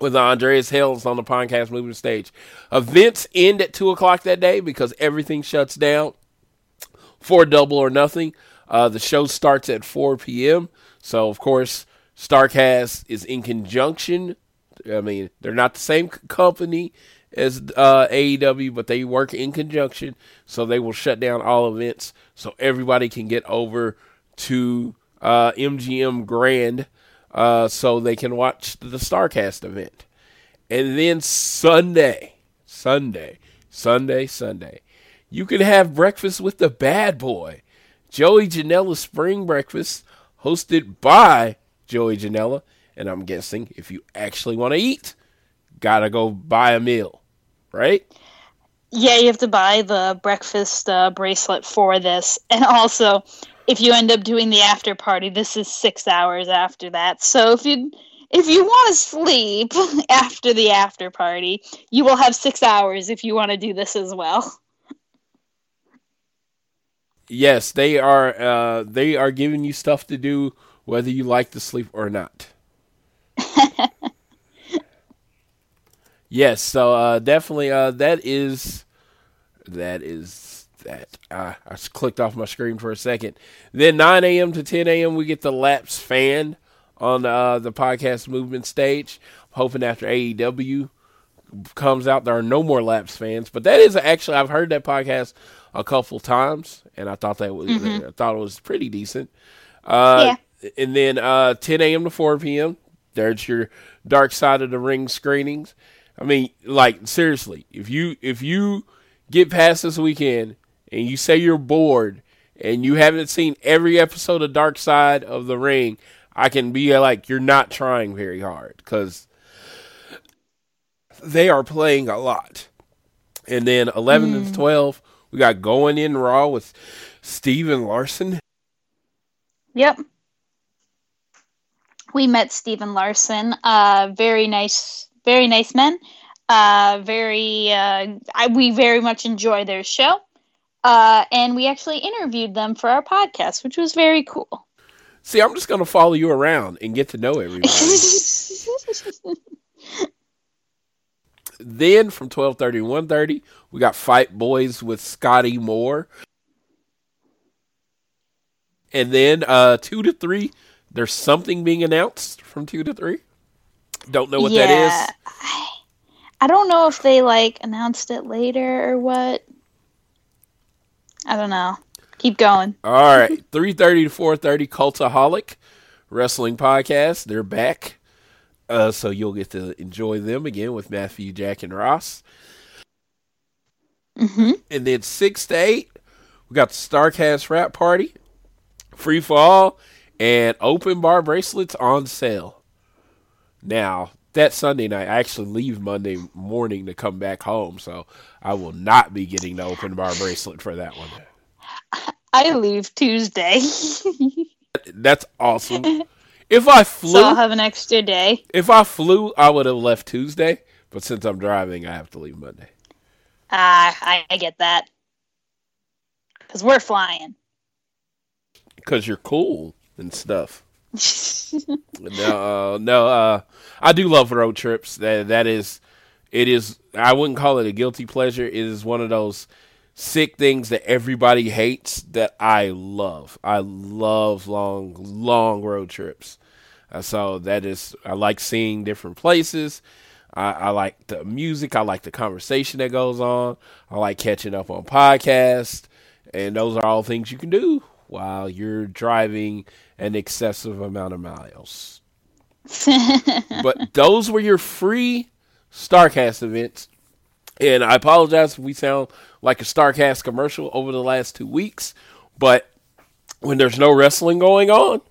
with Andreas Helms on the podcast moving stage. Events end at two o'clock that day because everything shuts down for Double or Nothing. Uh, the show starts at 4 p.m. So, of course, Starcast is in conjunction. I mean, they're not the same company as uh, AEW, but they work in conjunction. So they will shut down all events so everybody can get over to uh, MGM Grand uh, so they can watch the Starcast event. And then Sunday, Sunday, Sunday, Sunday, you can have breakfast with the bad boy. Joey Janela Spring Breakfast, hosted by Joey Janela. And I'm guessing if you actually want to eat, gotta go buy a meal, right? Yeah, you have to buy the breakfast uh, bracelet for this. And also, if you end up doing the after party, this is six hours after that. So if you if you want to sleep after the after party, you will have six hours if you want to do this as well. Yes, they are. Uh, they are giving you stuff to do, whether you like to sleep or not. yes, so uh, definitely, uh, that is that is that. Uh, I just clicked off my screen for a second. Then 9 a.m. to 10 a.m. we get the Lapsed Fan on uh, the podcast movement stage. I'm hoping after AEW comes out, there are no more Laps fans. But that is actually I've heard that podcast a couple times, and I thought that was mm-hmm. I thought it was pretty decent. Uh, yeah. And then uh, 10 a.m. to 4 p.m. There's your Dark Side of the Ring screenings. I mean, like seriously, if you if you get past this weekend and you say you're bored and you haven't seen every episode of Dark Side of the Ring, I can be like, you're not trying very hard because they are playing a lot. And then 11 mm. to 12, we got Going In Raw with Steven Larson. Yep. We met Steven Larson. Uh, very nice, very nice men. Uh, very, uh, I, we very much enjoy their show. Uh, and we actually interviewed them for our podcast, which was very cool. See, I'm just going to follow you around and get to know everybody. then from 12:30 to 1:30, we got Fight Boys with Scotty Moore. And then uh 2 to 3, there's something being announced from 2 to 3. Don't know what yeah, that is. I don't know if they like announced it later or what. I don't know. Keep going. All right, three thirty to four thirty, Cultaholic Wrestling Podcast. They're back, uh, so you'll get to enjoy them again with Matthew, Jack, and Ross. Mm-hmm. And then six to eight, we got the Starcast Wrap Party, Free Fall, and Open Bar bracelets on sale. Now, that Sunday night. I actually leave Monday morning to come back home, so I will not be getting the open bar bracelet for that one. I leave Tuesday. That's awesome. If I flew, so I'll have an extra day. If I flew, I would have left Tuesday, but since I'm driving, I have to leave Monday. Ah, uh, I, I get that. Because we're flying. Because you're cool and stuff. no, uh, no. Uh, I do love road trips. That that is, it is. I wouldn't call it a guilty pleasure. It is one of those sick things that everybody hates that I love. I love long, long road trips. Uh, so that is, I like seeing different places. I, I, like the music. I like the conversation that goes on. I like catching up on podcasts. And those are all things you can do while you're driving an excessive amount of miles. but those were your free StarCast events. And I apologize if we sound like a StarCast commercial over the last two weeks, but when there's no wrestling going on,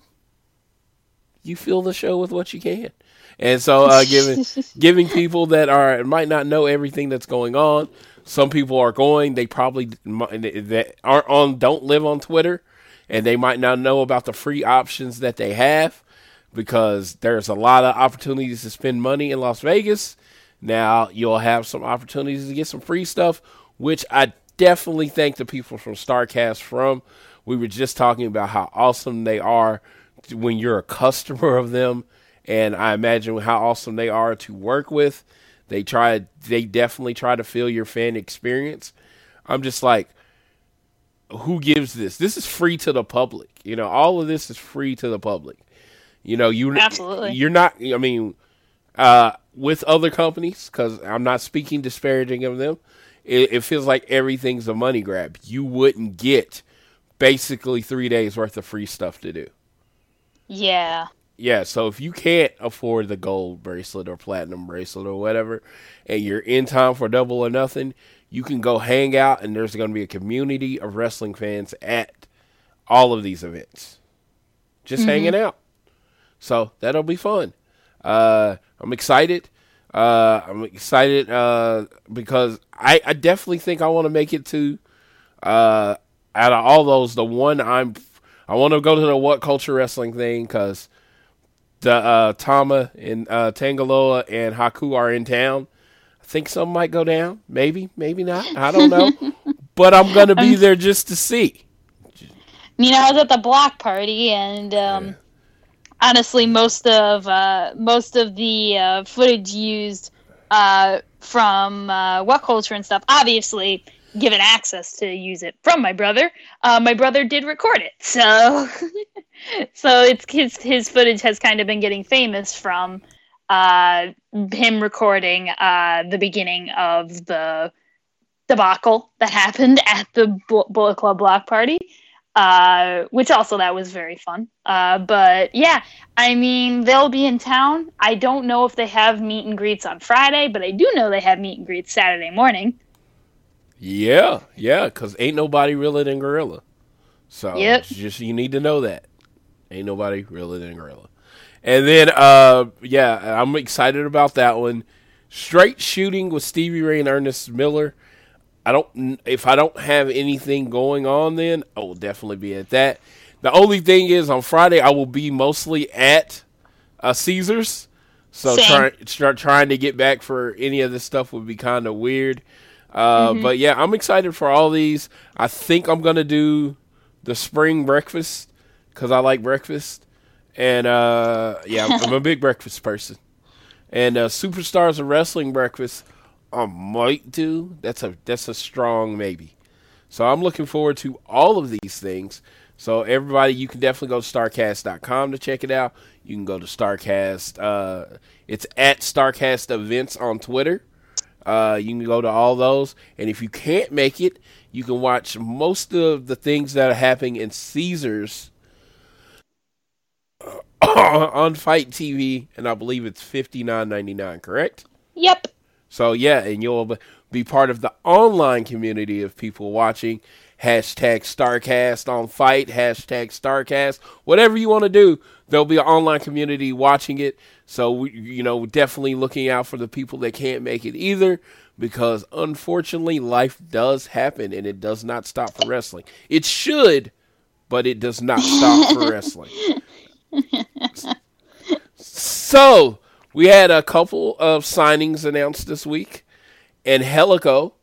you fill the show with what you can. And so, uh, giving giving people that are might not know everything that's going on. Some people are going. They probably that aren't on. Don't live on Twitter and they might not know about the free options that they have because there's a lot of opportunities to spend money in Las Vegas. Now you'll have some opportunities to get some free stuff, which I definitely thank the people from StarCast from. We were just talking about how awesome they are when you're a customer of them and I imagine how awesome they are to work with. They try, they definitely try to fill your fan experience. I'm just like, who gives this? This is free to the public. You know, all of this is free to the public. You know, you Absolutely. you're not. I mean, uh, with other companies, because I'm not speaking disparaging of them. It, it feels like everything's a money grab. You wouldn't get basically three days worth of free stuff to do. Yeah. Yeah, so if you can't afford the gold bracelet or platinum bracelet or whatever, and you're in time for double or nothing, you can go hang out, and there's going to be a community of wrestling fans at all of these events, just hanging out. So that'll be fun. Uh, I'm excited. Uh, I'm excited uh, because I, I definitely think I want to make it to uh, out of all those, the one I'm I want to go to the What Culture Wrestling thing because the uh, Tama and uh, Tangaloa and Haku are in town. Think some might go down. Maybe, maybe not. I don't know. but I'm gonna be there just to see. You know, I was at the block party, and um, honestly, most of uh, most of the uh, footage used uh, from uh, What Culture and stuff, obviously given access to use it from my brother. Uh, my brother did record it, so so it's his his footage has kind of been getting famous from uh, him recording uh, the beginning of the debacle that happened at the Bu- Bullet Club block party uh, which also that was very fun. Uh, but yeah, I mean they'll be in town. I don't know if they have meet and greets on Friday, but I do know they have meet and greets Saturday morning. Yeah, yeah, because ain't nobody realer than Gorilla. So Yep. just you need to know that ain't nobody realer than Gorilla. And then, uh, yeah, I'm excited about that one. Straight shooting with Stevie Ray and Ernest Miller. I don't if I don't have anything going on, then I will definitely be at that. The only thing is on Friday I will be mostly at uh, Caesars, so trying start trying to get back for any of this stuff would be kind of weird. Uh, But yeah, I'm excited for all these. I think I'm gonna do the spring breakfast because I like breakfast, and uh, yeah, I'm, a big breakfast person. And uh, superstars of wrestling breakfast, I might do. That's a that's a strong maybe. So I'm looking forward to all of these things. So everybody, you can definitely go to starcast.com to check it out. You can go to Starcast. Uh, it's at Starcast Events on Twitter. Uh, you can go to all those, and if you can't make it, you can watch most of the things that are happening in Caesars on FITE TV, and I believe it's fifty nine ninety nine. Correct? Yep. So yeah, and you'll be part of the online community of people watching. Hashtag Starcast on Fight. Hashtag Starcast. Whatever you want to do, there'll be an online community watching it. So you know, definitely looking out for the people that can't make it either, because unfortunately, life does happen, and it does not stop for wrestling. It should, but it does not stop for wrestling. So we had a couple of signings announced this week, Angelico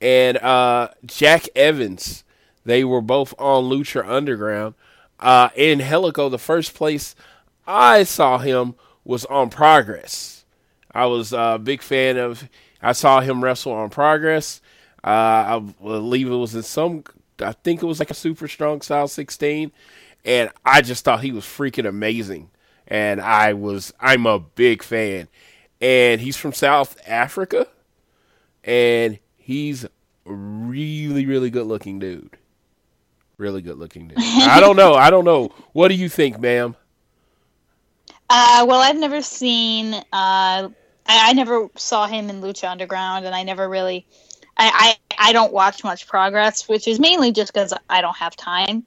and uh, Jack Evans. They were both on Lucha Underground. Uh, Angelico, the first place I saw him was on Progress. I was a big fan of. I saw him wrestle on Progress. Uh, I believe it was in some. I think it was like a Super Strong Style 16, and I just thought he was freaking amazing. And I was. I'm a big fan. And he's from South Africa, and he's really, really good looking dude. Really good looking dude. I don't know. I don't know. What do you think, ma'am? Uh, well, I've never seen. Uh, I, I never saw him in Lucha Underground, and I never really. I, I, I don't watch much progress, which is mainly just because I don't have time.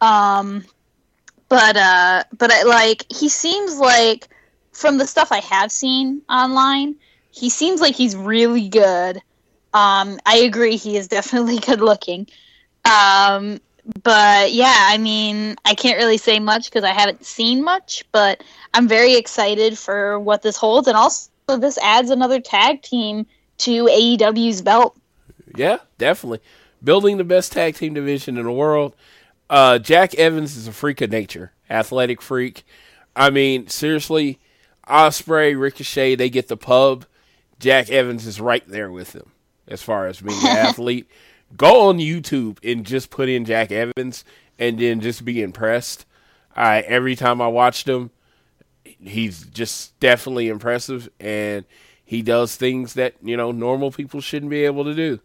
Um, but uh, but I, like he seems like from the stuff I have seen online, he seems like he's really good. Um, I agree, he is definitely good looking. Um, but yeah, I mean, I can't really say much because I haven't seen much, but I'm very excited for what this holds, and also this adds another tag team to AEW's belt. Yeah, definitely. Building the best tag team division in the world. Uh, Jack Evans is a freak of nature, athletic freak. I mean, seriously, Osprey, Ricochet, they get the pub. Jack Evans is right there with them as far as being an athlete. Go on YouTube and just put in Jack Evans and then just be impressed. I every time I watched him, he's just definitely impressive and he does things that, you know, normal people shouldn't be able to do.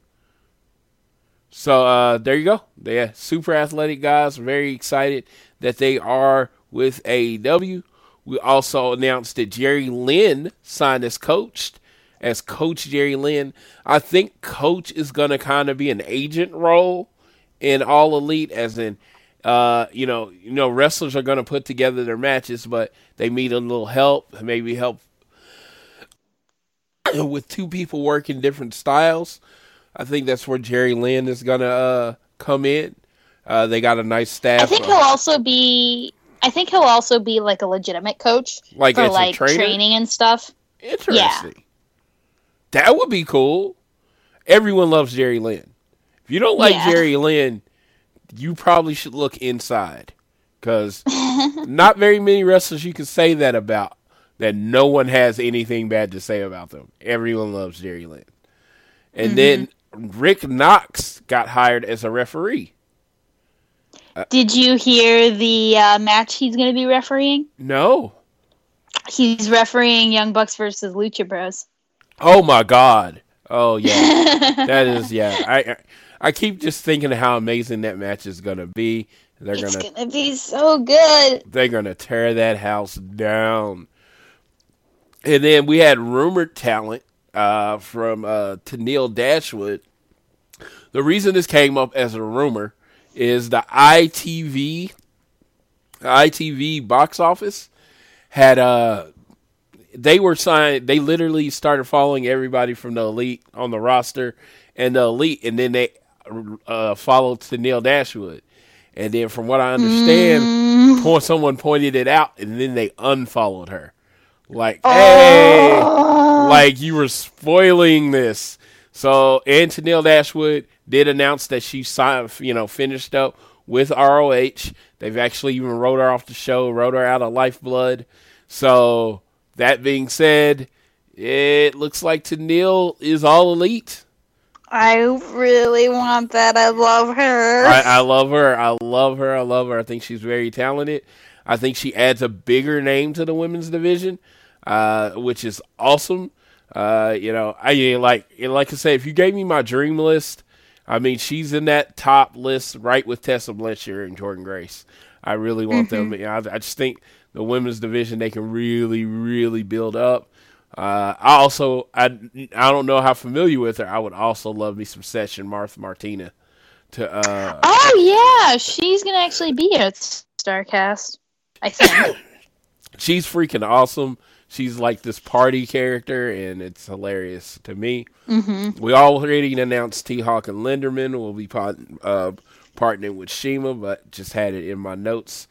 So uh, there you go. They're super athletic guys. Very excited that they are with AEW. We also announced that Jerry Lynn signed as coach, as Coach Jerry Lynn. I think Coach is going to kind of be an agent role in All Elite, as in, uh, you know, you know, wrestlers are going to put together their matches, but they need a little help, maybe help with two people working different styles. I think that's where Jerry Lynn is gonna uh, come in. Uh, they got a nice staff. I think he'll also be. I think he'll also be like a legitimate coach like for like training and stuff. Interesting. Yeah. That would be cool. Everyone loves Jerry Lynn. If you don't like yeah. Jerry Lynn, you probably should look inside because not very many wrestlers you can say that about. That no one has anything bad to say about them. Everyone loves Jerry Lynn. And mm-hmm. then Rick Knox got hired as a referee. Uh, Did you hear the uh, match he's going to be refereeing? No. He's refereeing Young Bucks versus Lucha Bros. Oh my god. Oh yeah. that is yeah. I I keep just thinking how amazing that match is going to be. They're it's gonna, gonna be so good. They're gonna tear that house down. And then we had rumored talent uh, from uh, Tenille Dashwood. The reason this came up as a rumor is the ITV ITV box office had uh they were signed they literally started following everybody from the elite on the roster and the elite and then they uh followed Tenille Dashwood. And then from what I understand, mm. someone pointed it out and then they unfollowed her. Like, oh. hey, like you were spoiling this. So, Antonille Dashwood did announce that she signed, you know, finished up with ROH. They've actually even wrote her off the show, wrote her out of Lifeblood. So, that being said, it looks like Tenille is all elite. I really want that. I love her. I, I, love her. I love her. I love her. I think she's very talented. I think she adds a bigger name to the women's division uh, which is awesome. Uh, you know, I like like I said, if you gave me my dream list, I mean, she's in that top list right with Tessa Blanchard and Jordynne Grace. I really want mm-hmm. them. You know, I, I, just think the women's division they can really, really build up. Uh, I also I I don't know how familiar with her. I would also love me some session Moth Martina. To uh, oh yeah, she's gonna actually be at Starcast. I think she's freaking awesome she's like this party character, and it's hilarious to me. Mm-hmm. We already announced T Hawk and Lindaman will be part, uh, partnering with CIMA, but just had it in my notes.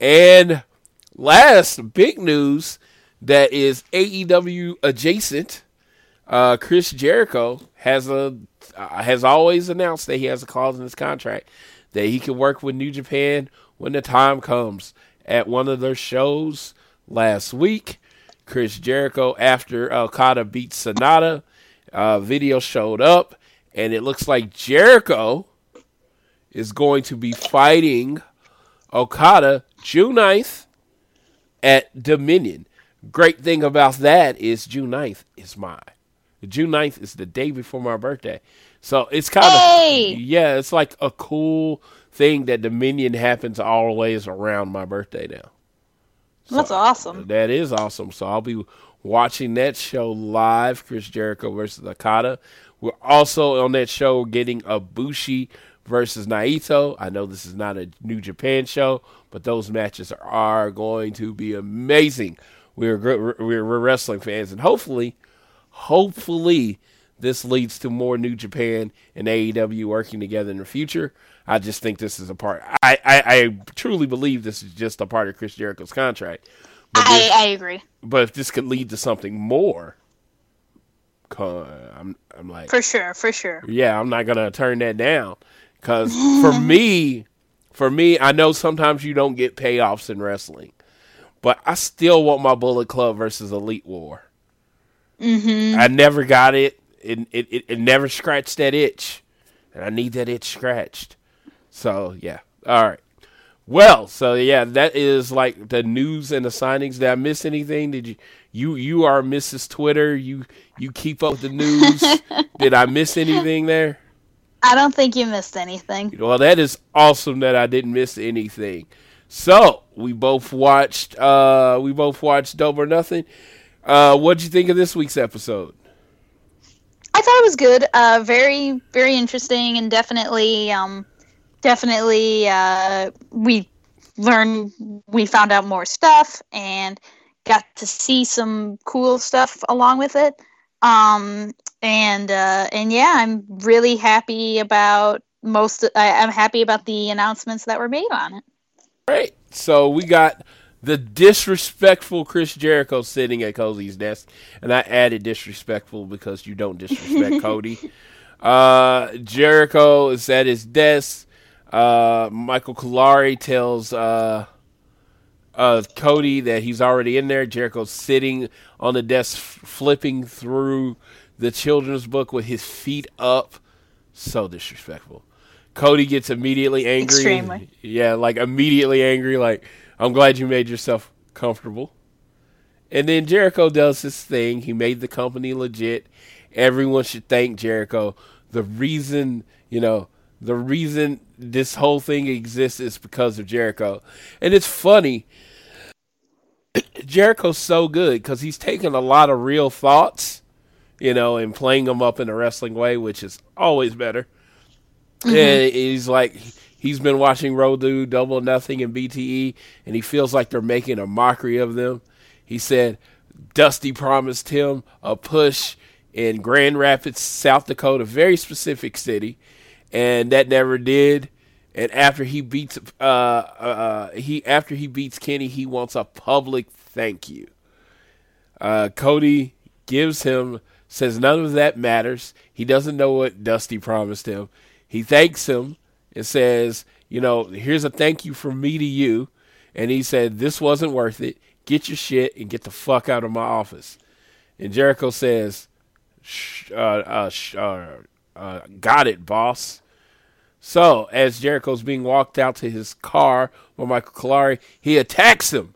And last big news that is AEW adjacent. Uh, Chris Jericho has a uh, has always announced that he has a clause in his contract that he can work with New Japan when the time comes. At one of their shows last week, Chris Jericho after Okada beat Sanada. Uh, video showed up, and it looks like Jericho is going to be fighting Okada June 9th at Dominion. Great thing about that is June 9th is my June 9th is the day before my birthday. So it's kind of hey! yeah, it's like a cool thing that Dominion happens always around my birthday now. So That's awesome. That is awesome. So I'll be watching that show live, Chris Jericho versus Okada. We're also on that show getting Ibushi versus Naito. I know this is not a New Japan show, but those matches are going to be amazing. We're we're, we're wrestling fans, and hopefully, hopefully, this leads to more New Japan and AEW working together in the future. I just think this is a part. I, I, I truly believe this is just a part of Chris Jericho's contract. But I, I agree. But if this could lead to something more, I'm I'm like for sure, for sure. Yeah, I'm not gonna turn that down because for me, for me, I know sometimes you don't get payoffs in wrestling, but I still want my Bullet Club versus Elite War. Mm-hmm. I never got it. It, it. it it never scratched that itch, and I need that itch scratched. So yeah, all right. Well, so yeah, that is like the news and the signings. Did I miss anything? Did you you you are Mrs. Twitter? You you keep up with the news. Did I miss anything there? I don't think you missed anything. Well, that is awesome that I didn't miss anything. So we both watched. uh We both watched Double or Nothing. Uh What'd you think of this week's episode? I thought it was good. Uh, very very interesting and definitely um definitely uh, we learned we found out more stuff and got to see some cool stuff along with it um, and uh, and yeah i'm really happy about most I, i'm happy about the announcements that were made on it Right. So we got the disrespectful Chris Jericho sitting at Cody's desk, and I added disrespectful because you don't disrespect Cody. Uh, Jericho is at his desk. Uh, Michael Kalari tells uh, uh, Cody that he's already in there. Jericho's sitting on the desk, f- flipping through the children's book with his feet up. So disrespectful. Cody gets immediately angry. Extremely. Yeah, like immediately angry. Like, I'm glad you made yourself comfortable. And then Jericho does his thing. He made the company legit. Everyone should thank Jericho. The reason, you know, the reason this whole thing exists is because of Jericho. And it's funny. Jericho's so good because he's taking a lot of real thoughts, you know, and playing them up in a wrestling way, which is always better. Mm-hmm. And he's like, he's been watching Road do Double Nothing and BTE, and he feels like they're making a mockery of them. He said Dusty promised him a push in Grand Rapids, South Dakota, very specific city, and that never did. And after he beats, uh, uh, he after he beats Kenny, he wants a public thank you. Uh, Cody gives him says none of that matters. He doesn't know what Dusty promised him. He thanks him and says, you know, here's a thank you from me to you. And he said, this wasn't worth it. Get your shit and get the fuck out of my office. And Jericho says, uh, uh, uh, uh, got it, boss. So, as Jericho's being walked out to his car by Michael Kalari, he attacks him.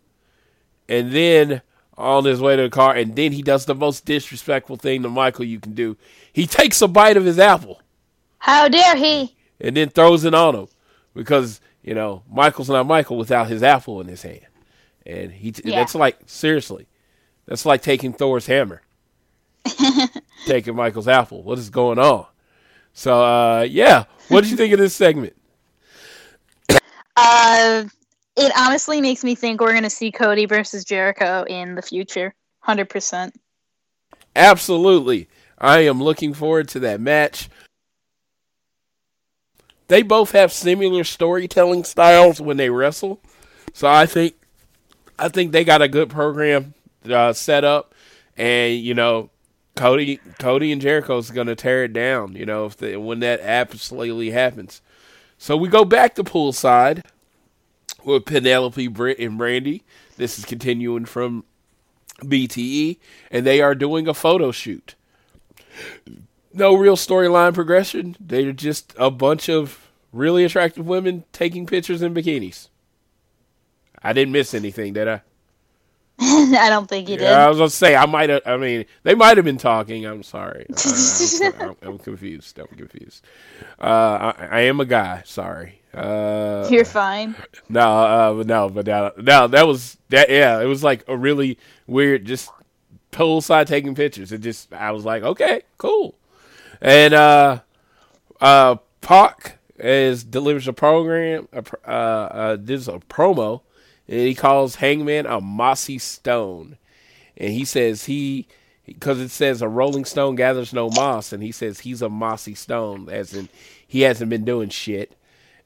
And then on his way to the car, and then he does the most disrespectful thing to Michael you can do. He takes a bite of his apple. How dare he? And then throws it on him because, you know, Michael's not Michael without his apple in his hand. And he t- Yeah. that's like seriously. That's like taking Thor's hammer. taking Michael's apple. What is going on? So uh yeah, what did you think of this segment? Uh, it honestly makes me think we're going to see Cody versus Jericho in the future. 100%. Absolutely. I am looking forward to that match. They both have similar storytelling styles when they wrestle. So I think I think they got a good program uh, set up and you know Cody Cody and Jericho's going to tear it down, you know, if they, when that absolutely happens. So we go back to poolside with Penelope Britt and Brandi. This is continuing from BTE, and they are doing a photo shoot. No real storyline progression. They're just a bunch of really attractive women taking pictures in bikinis. I didn't miss anything, did I? I don't think you did. I was gonna say I might have. I mean, they might have been talking. I'm sorry. Uh, I'm, I'm, confused. I'm confused. Uh, I, I am a guy. Sorry. Uh, You're fine. no, uh, no, but no, no, that was that. Yeah, it was like a really weird, just poolside taking pictures. It just, I was like, okay, cool. And uh, uh, Pac is delivers a program, uh, uh, uh, this a promo, and he calls Hangman a mossy stone, and he says he. Because it says a rolling stone gathers no moss, and he says he's a mossy stone, as in he hasn't been doing shit.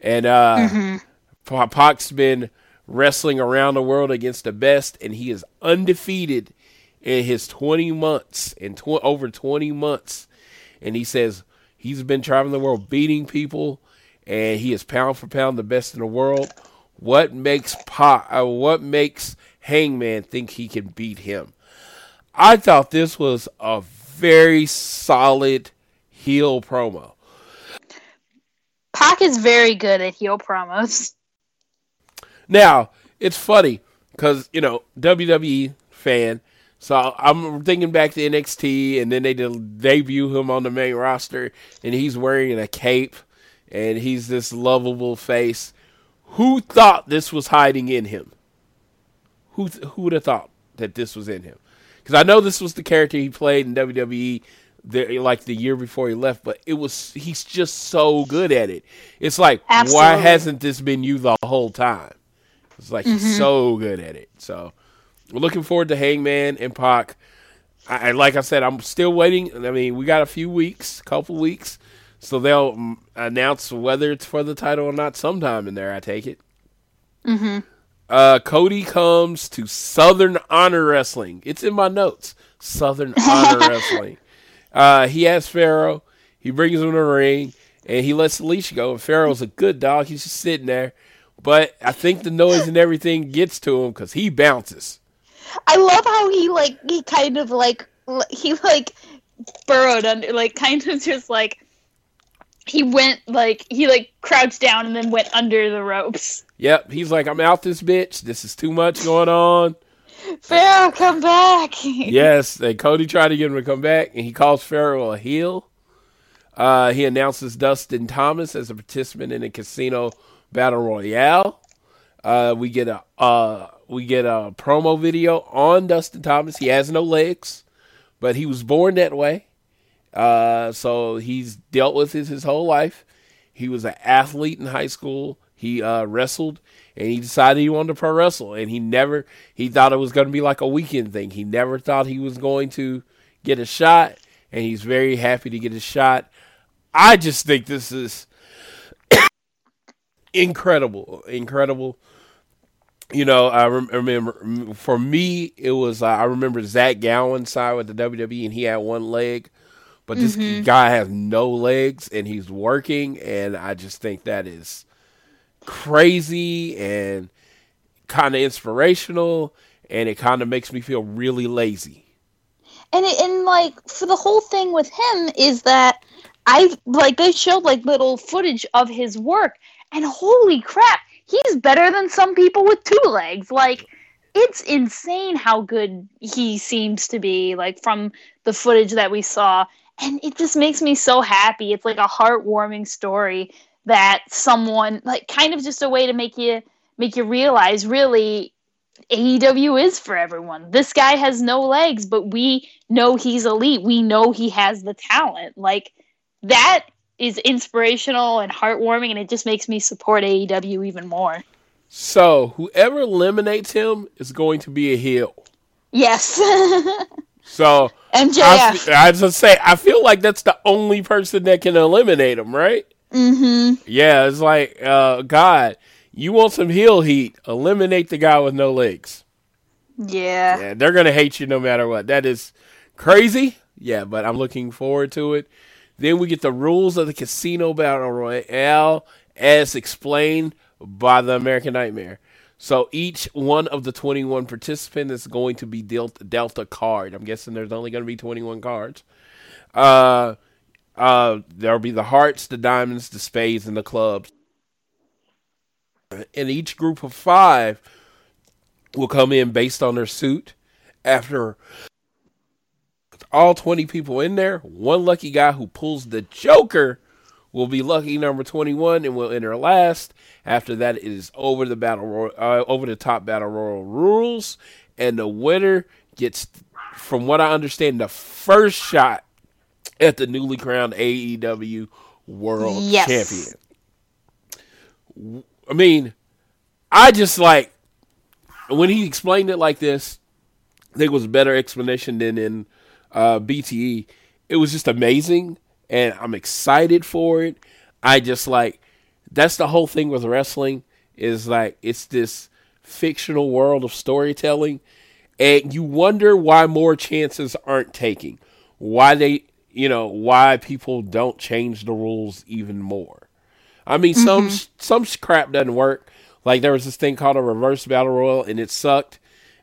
And uh, Pa- Pac's been wrestling around the world against the best, and he is undefeated in his 20 months, in tw- over 20 months. And he says he's been traveling the world beating people, and he is pound for pound the best in the world. What makes Pac, uh, what makes Hangman think he can beat him? I thought this was a very solid heel promo. Pac is very good at heel promos. Now, it's funny because, you know, WWE fan. So I'm thinking back to NXT, and then they did debut him on the main roster, and he's wearing a cape, and he's this lovable face. Who thought this was hiding in him? Who who would have thought that this was in him? Because I know this was the character he played in WWE, the, like the year before he left, but it was he's just so good at it. It's like Absolutely. why hasn't this been you the whole time? It's like he's mm-hmm. so good at it. So we're looking forward to Hangman and Pac. I, like I said, I'm still waiting. I mean, we got a few weeks, couple weeks, so they'll announce whether it's for the title or not sometime in there. I take it. Mm-hmm. Uh, Cody comes to Southern Honor Wrestling. It's in my notes. Southern Honor Wrestling. Uh, he has Pharaoh. He brings him to the ring, and he lets the leash go. And Pharaoh's a good dog. He's just sitting there. But I think the noise and everything gets to him because he bounces. I love how he like he kind of like he like burrowed under like kind of just like he went like he like crouched down and then went under the ropes. Yep, he's like, I'm out this bitch. This is too much going on. Pharaoh, come back. Yes, and Cody tried to get him to come back, and he calls Pharaoh a heel. Uh, he announces Dustin Thomas as a participant in the Casino Battle Royale. Uh, we get a uh, we get a promo video on Dustin Thomas. He has no legs, but he was born that way. Uh, so he's dealt with this his whole life. He was an athlete in high school. He uh, wrestled, and he decided he wanted to pro wrestle. And he never he thought it was going to be like a weekend thing. He never thought he was going to get a shot, and he's very happy to get a shot. I just think this is incredible, incredible. You know, I rem- remember for me, it was uh, I remember Zach Gowen side with the WWE, and he had one leg, but this mm-hmm. guy has no legs, and he's working, and I just think that is crazy and kind of inspirational, and it kind of makes me feel really lazy. and it, and like for the whole thing with him is that I like they showed like little footage of his work, and holy crap, he's better than some people with two legs. Like it's insane how good he seems to be. Like from the footage that we saw, and it just makes me so happy. It's like a heartwarming story that someone like kind of just a way to make you make you realize really AEW is for everyone. This guy has no legs, but we know he's elite. We know he has the talent. Like that is inspirational and heartwarming, and it just makes me support AEW even more. So whoever eliminates him is going to be a heel. Yes, So I, MJF. fe- I just say I feel like that's the only person that can eliminate him, right? mm-hmm. Yeah, it's like uh, God, you want some heel heat? Eliminate the guy with no legs. Yeah. Yeah, they're gonna hate you no matter what. That is crazy. Yeah, but I'm looking forward to it. Then we get the rules of the casino battle royale as explained by the American Nightmare. So each one of the 21 participants is going to be dealt dealt a card. I'm guessing there's only going to be 21 cards. Uh, uh, there'll be the hearts, the diamonds, the spades, and the clubs. And each group of five will come in based on their suit. After all 20 people in there, one lucky guy who pulls the Joker will be lucky number 21 and will enter last. After that, it is over the battle royal, uh, over the top battle royal rules, and the winner gets, from what I understand, the first shot at the newly crowned AEW World Yes. Champion. I mean, I just like when he explained it like this. I think it was a better explanation than in uh, BTE. It was just amazing, and I'm excited for it. I just like that's the whole thing with wrestling is like it's this fictional world of storytelling, and you wonder why more chances aren't taking, why they, you know, why people don't change the rules even more. I mean, some mm-hmm. some crap doesn't work. Like there was this thing called a reverse battle royal, and it sucked.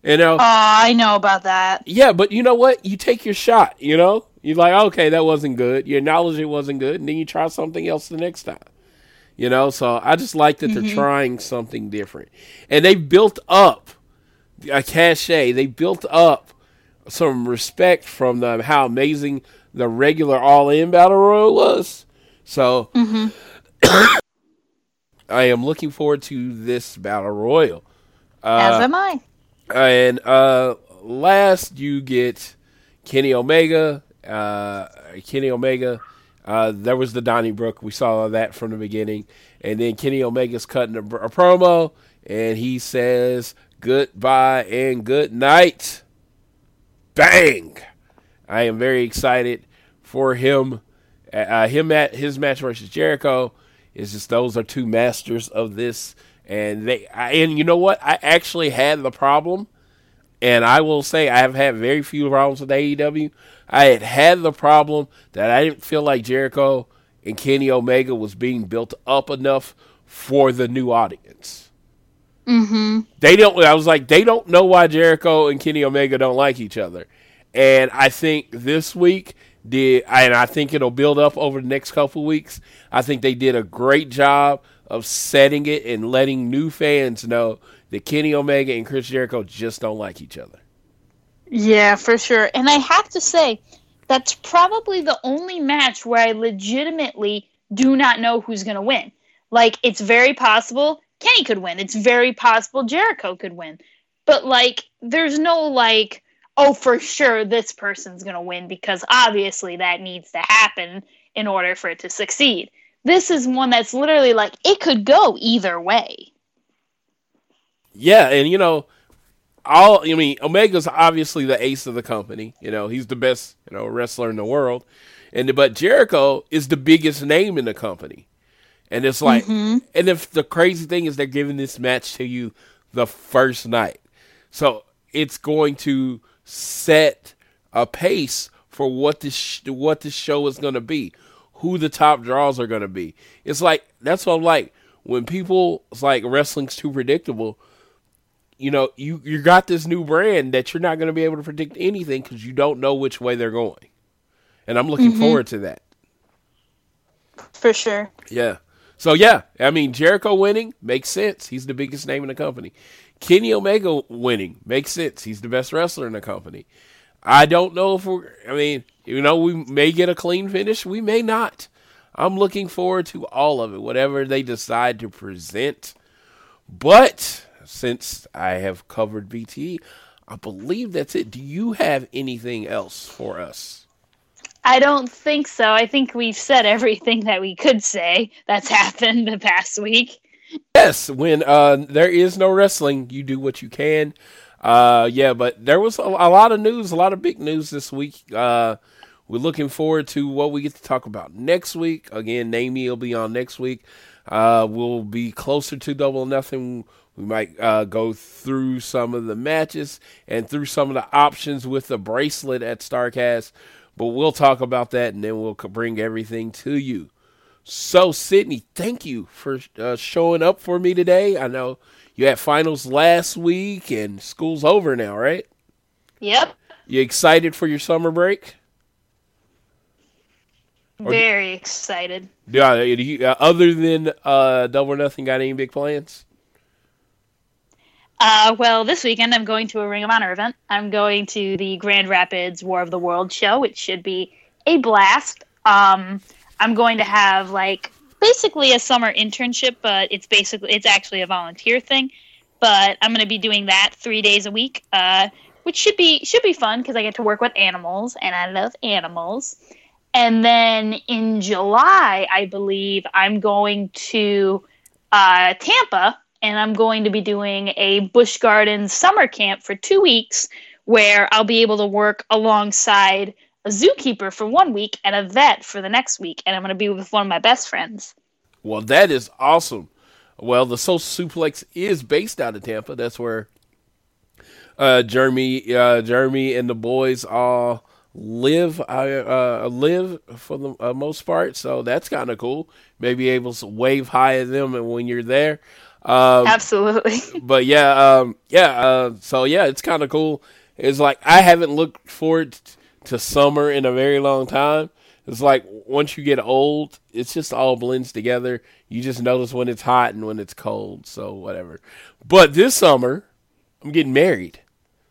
You know, Oh, I know about that. yeah, but you know what? You take your shot. You know, you're like, okay, that wasn't good. You acknowledge it wasn't good, and then you try something else the next time. You know, so I just like that they're mm-hmm. trying something different, and they built up a cachet. They built up some respect from them. How amazing the regular All In Battle Royal was. So, mm-hmm. I am looking forward to this Battle Royal. Uh, As am I. And uh, last, you get Kenny Omega. Uh, Kenny Omega. Uh, there was the Donnybrook. We saw that from the beginning. And then Kenny Omega's cutting a, a promo, and he says goodbye and good night. Bang! I am very excited for him. Uh, him at his match versus Jericho is just those are two masters of this, and they I, and you know what? I actually had the problem, and I will say I have had very few problems with AEW. I had had the problem that I didn't feel like Jericho and Kenny Omega was being built up enough for the new audience. Mm-hmm. They don't. I was like, they don't know why Jericho and Kenny Omega don't like each other, and I think this week did, and I think it'll build up over the next couple weeks. I think they did a great job of setting it and letting new fans know that Kenny Omega and Chris Jericho just don't like each other. Yeah, for sure. And I have to say, that's probably the only match where I legitimately do not know who's going to win. Like, it's very possible Kenny could win. It's very possible Jericho could win. But, like, there's no, like, oh, for sure this person's going to win because obviously that needs to happen in order for it to succeed. This is one that's literally like, it could go either way. Yeah, and you know, all I mean, Omega's obviously the ace of the company. You know, he's the best you know wrestler in the world, and but Jericho is the biggest name in the company, and it's like, mm-hmm. and if the crazy thing is they're giving this match to you the first night, so it's going to set a pace for what this sh- what this show is going to be, who the top draws are going to be. It's like that's what I'm like when people it's like wrestling's too predictable you know, you you got this new brand that you're not going to be able to predict anything because you don't know which way they're going, and I'm looking mm-hmm. forward to that. For sure. Yeah. So yeah, I mean Jericho winning makes sense. He's the biggest name in the company. Kenny Omega winning makes sense. He's the best wrestler in the company. I don't know if we're. I mean, you know, we may get a clean finish. We may not. I'm looking forward to all of it, whatever they decide to present. But since I have covered BT, I believe that's it. Do you have anything else for us? I don't think so. I think we've said everything that we could say that's happened the past week. Yes, when uh, there is no wrestling, you do what you can. Uh, yeah, but there was a, a lot of news, a lot of big news this week. Uh, we're looking forward to what we get to talk about next week. Again, Namey will be on next week. Uh, we'll be closer to double nothing. We might uh, go through some of the matches and through some of the options with the bracelet at Starcast, but we'll talk about that and then we'll bring everything to you. So, Sydney, thank you for uh, showing up for me today. I know you had finals last week and school's over now, right? Yep. You excited for your summer break? Or- Very excited. Yeah. do you- uh, other than uh, Double or Nothing, got any big plans? Uh, well, this weekend I'm going to a Ring of Honor event. I'm going to the Grand Rapids War of the World show, which should be a blast. Um, I'm going to have like basically a summer internship, but it's basically it's actually a volunteer thing. But I'm going to be doing that three days a week, uh, which should be should be fun because I get to work with animals, and I love animals. And then in July, I believe I'm going to uh, Tampa, and I'm going to be doing a Busch Gardens summer camp for two weeks, where I'll be able to work alongside a zookeeper for one week and a vet for the next week, and I'm going to be with one of my best friends. Well, that is awesome. Well, the Social Suplex is based out of Tampa. That's where uh, Jeremy, uh, Jeremy, and the boys all live. Uh, uh, live for the uh, most part. So that's kind of cool. Maybe able to wave hi at them, and when you're there. Um, Absolutely. but yeah, um, yeah. Uh, so yeah, it's kind of cool. It's like I haven't looked forward t- to summer in a very long time. It's like once you get old, it's just all blends together. You just notice when it's hot and when it's cold. So whatever. But this summer, I'm getting married.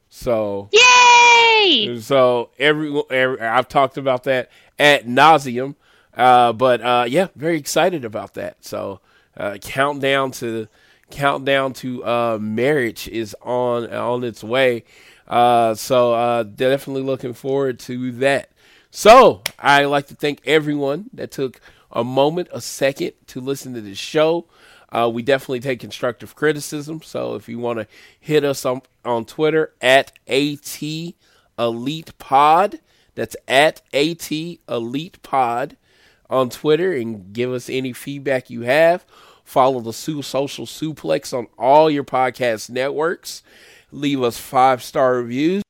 So Yay! so every, every I've talked about that at nauseum. Uh, but uh, yeah, very excited about that. So uh, countdown to countdown to uh, marriage is on on its way. Uh, so uh, definitely looking forward to that. So I like to thank everyone that took a moment, a second to listen to this show. Uh, we definitely take constructive criticism. So if you want to hit us on, on Twitter at AT Elite Pod, that's at AT Elite Pod on Twitter and give us any feedback you have. Follow the Social Suplex on all your podcast networks. Leave us five star reviews.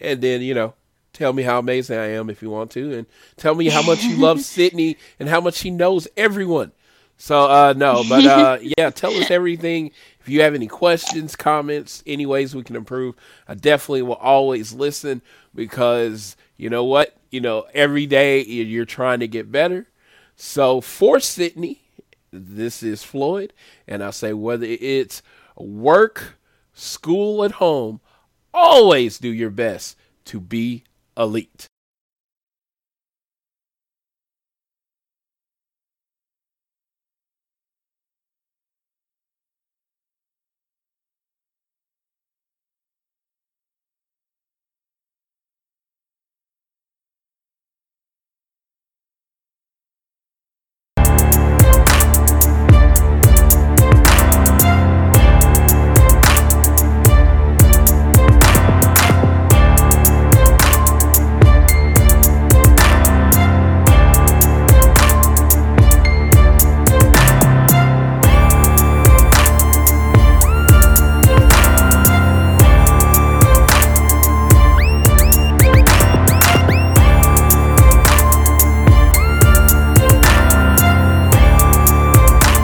And then, you know, tell me how amazing I am if you want to. And tell me how much you love Sydney and how much she knows everyone. So, uh, no, but uh, yeah, tell us everything. If you have any questions, comments, any ways we can improve, I definitely will always listen because you know what? You know, every day you're trying to get better. So, for Sydney, this is Floyd, and I say whether it's work, school, at home, always do your best to be elite.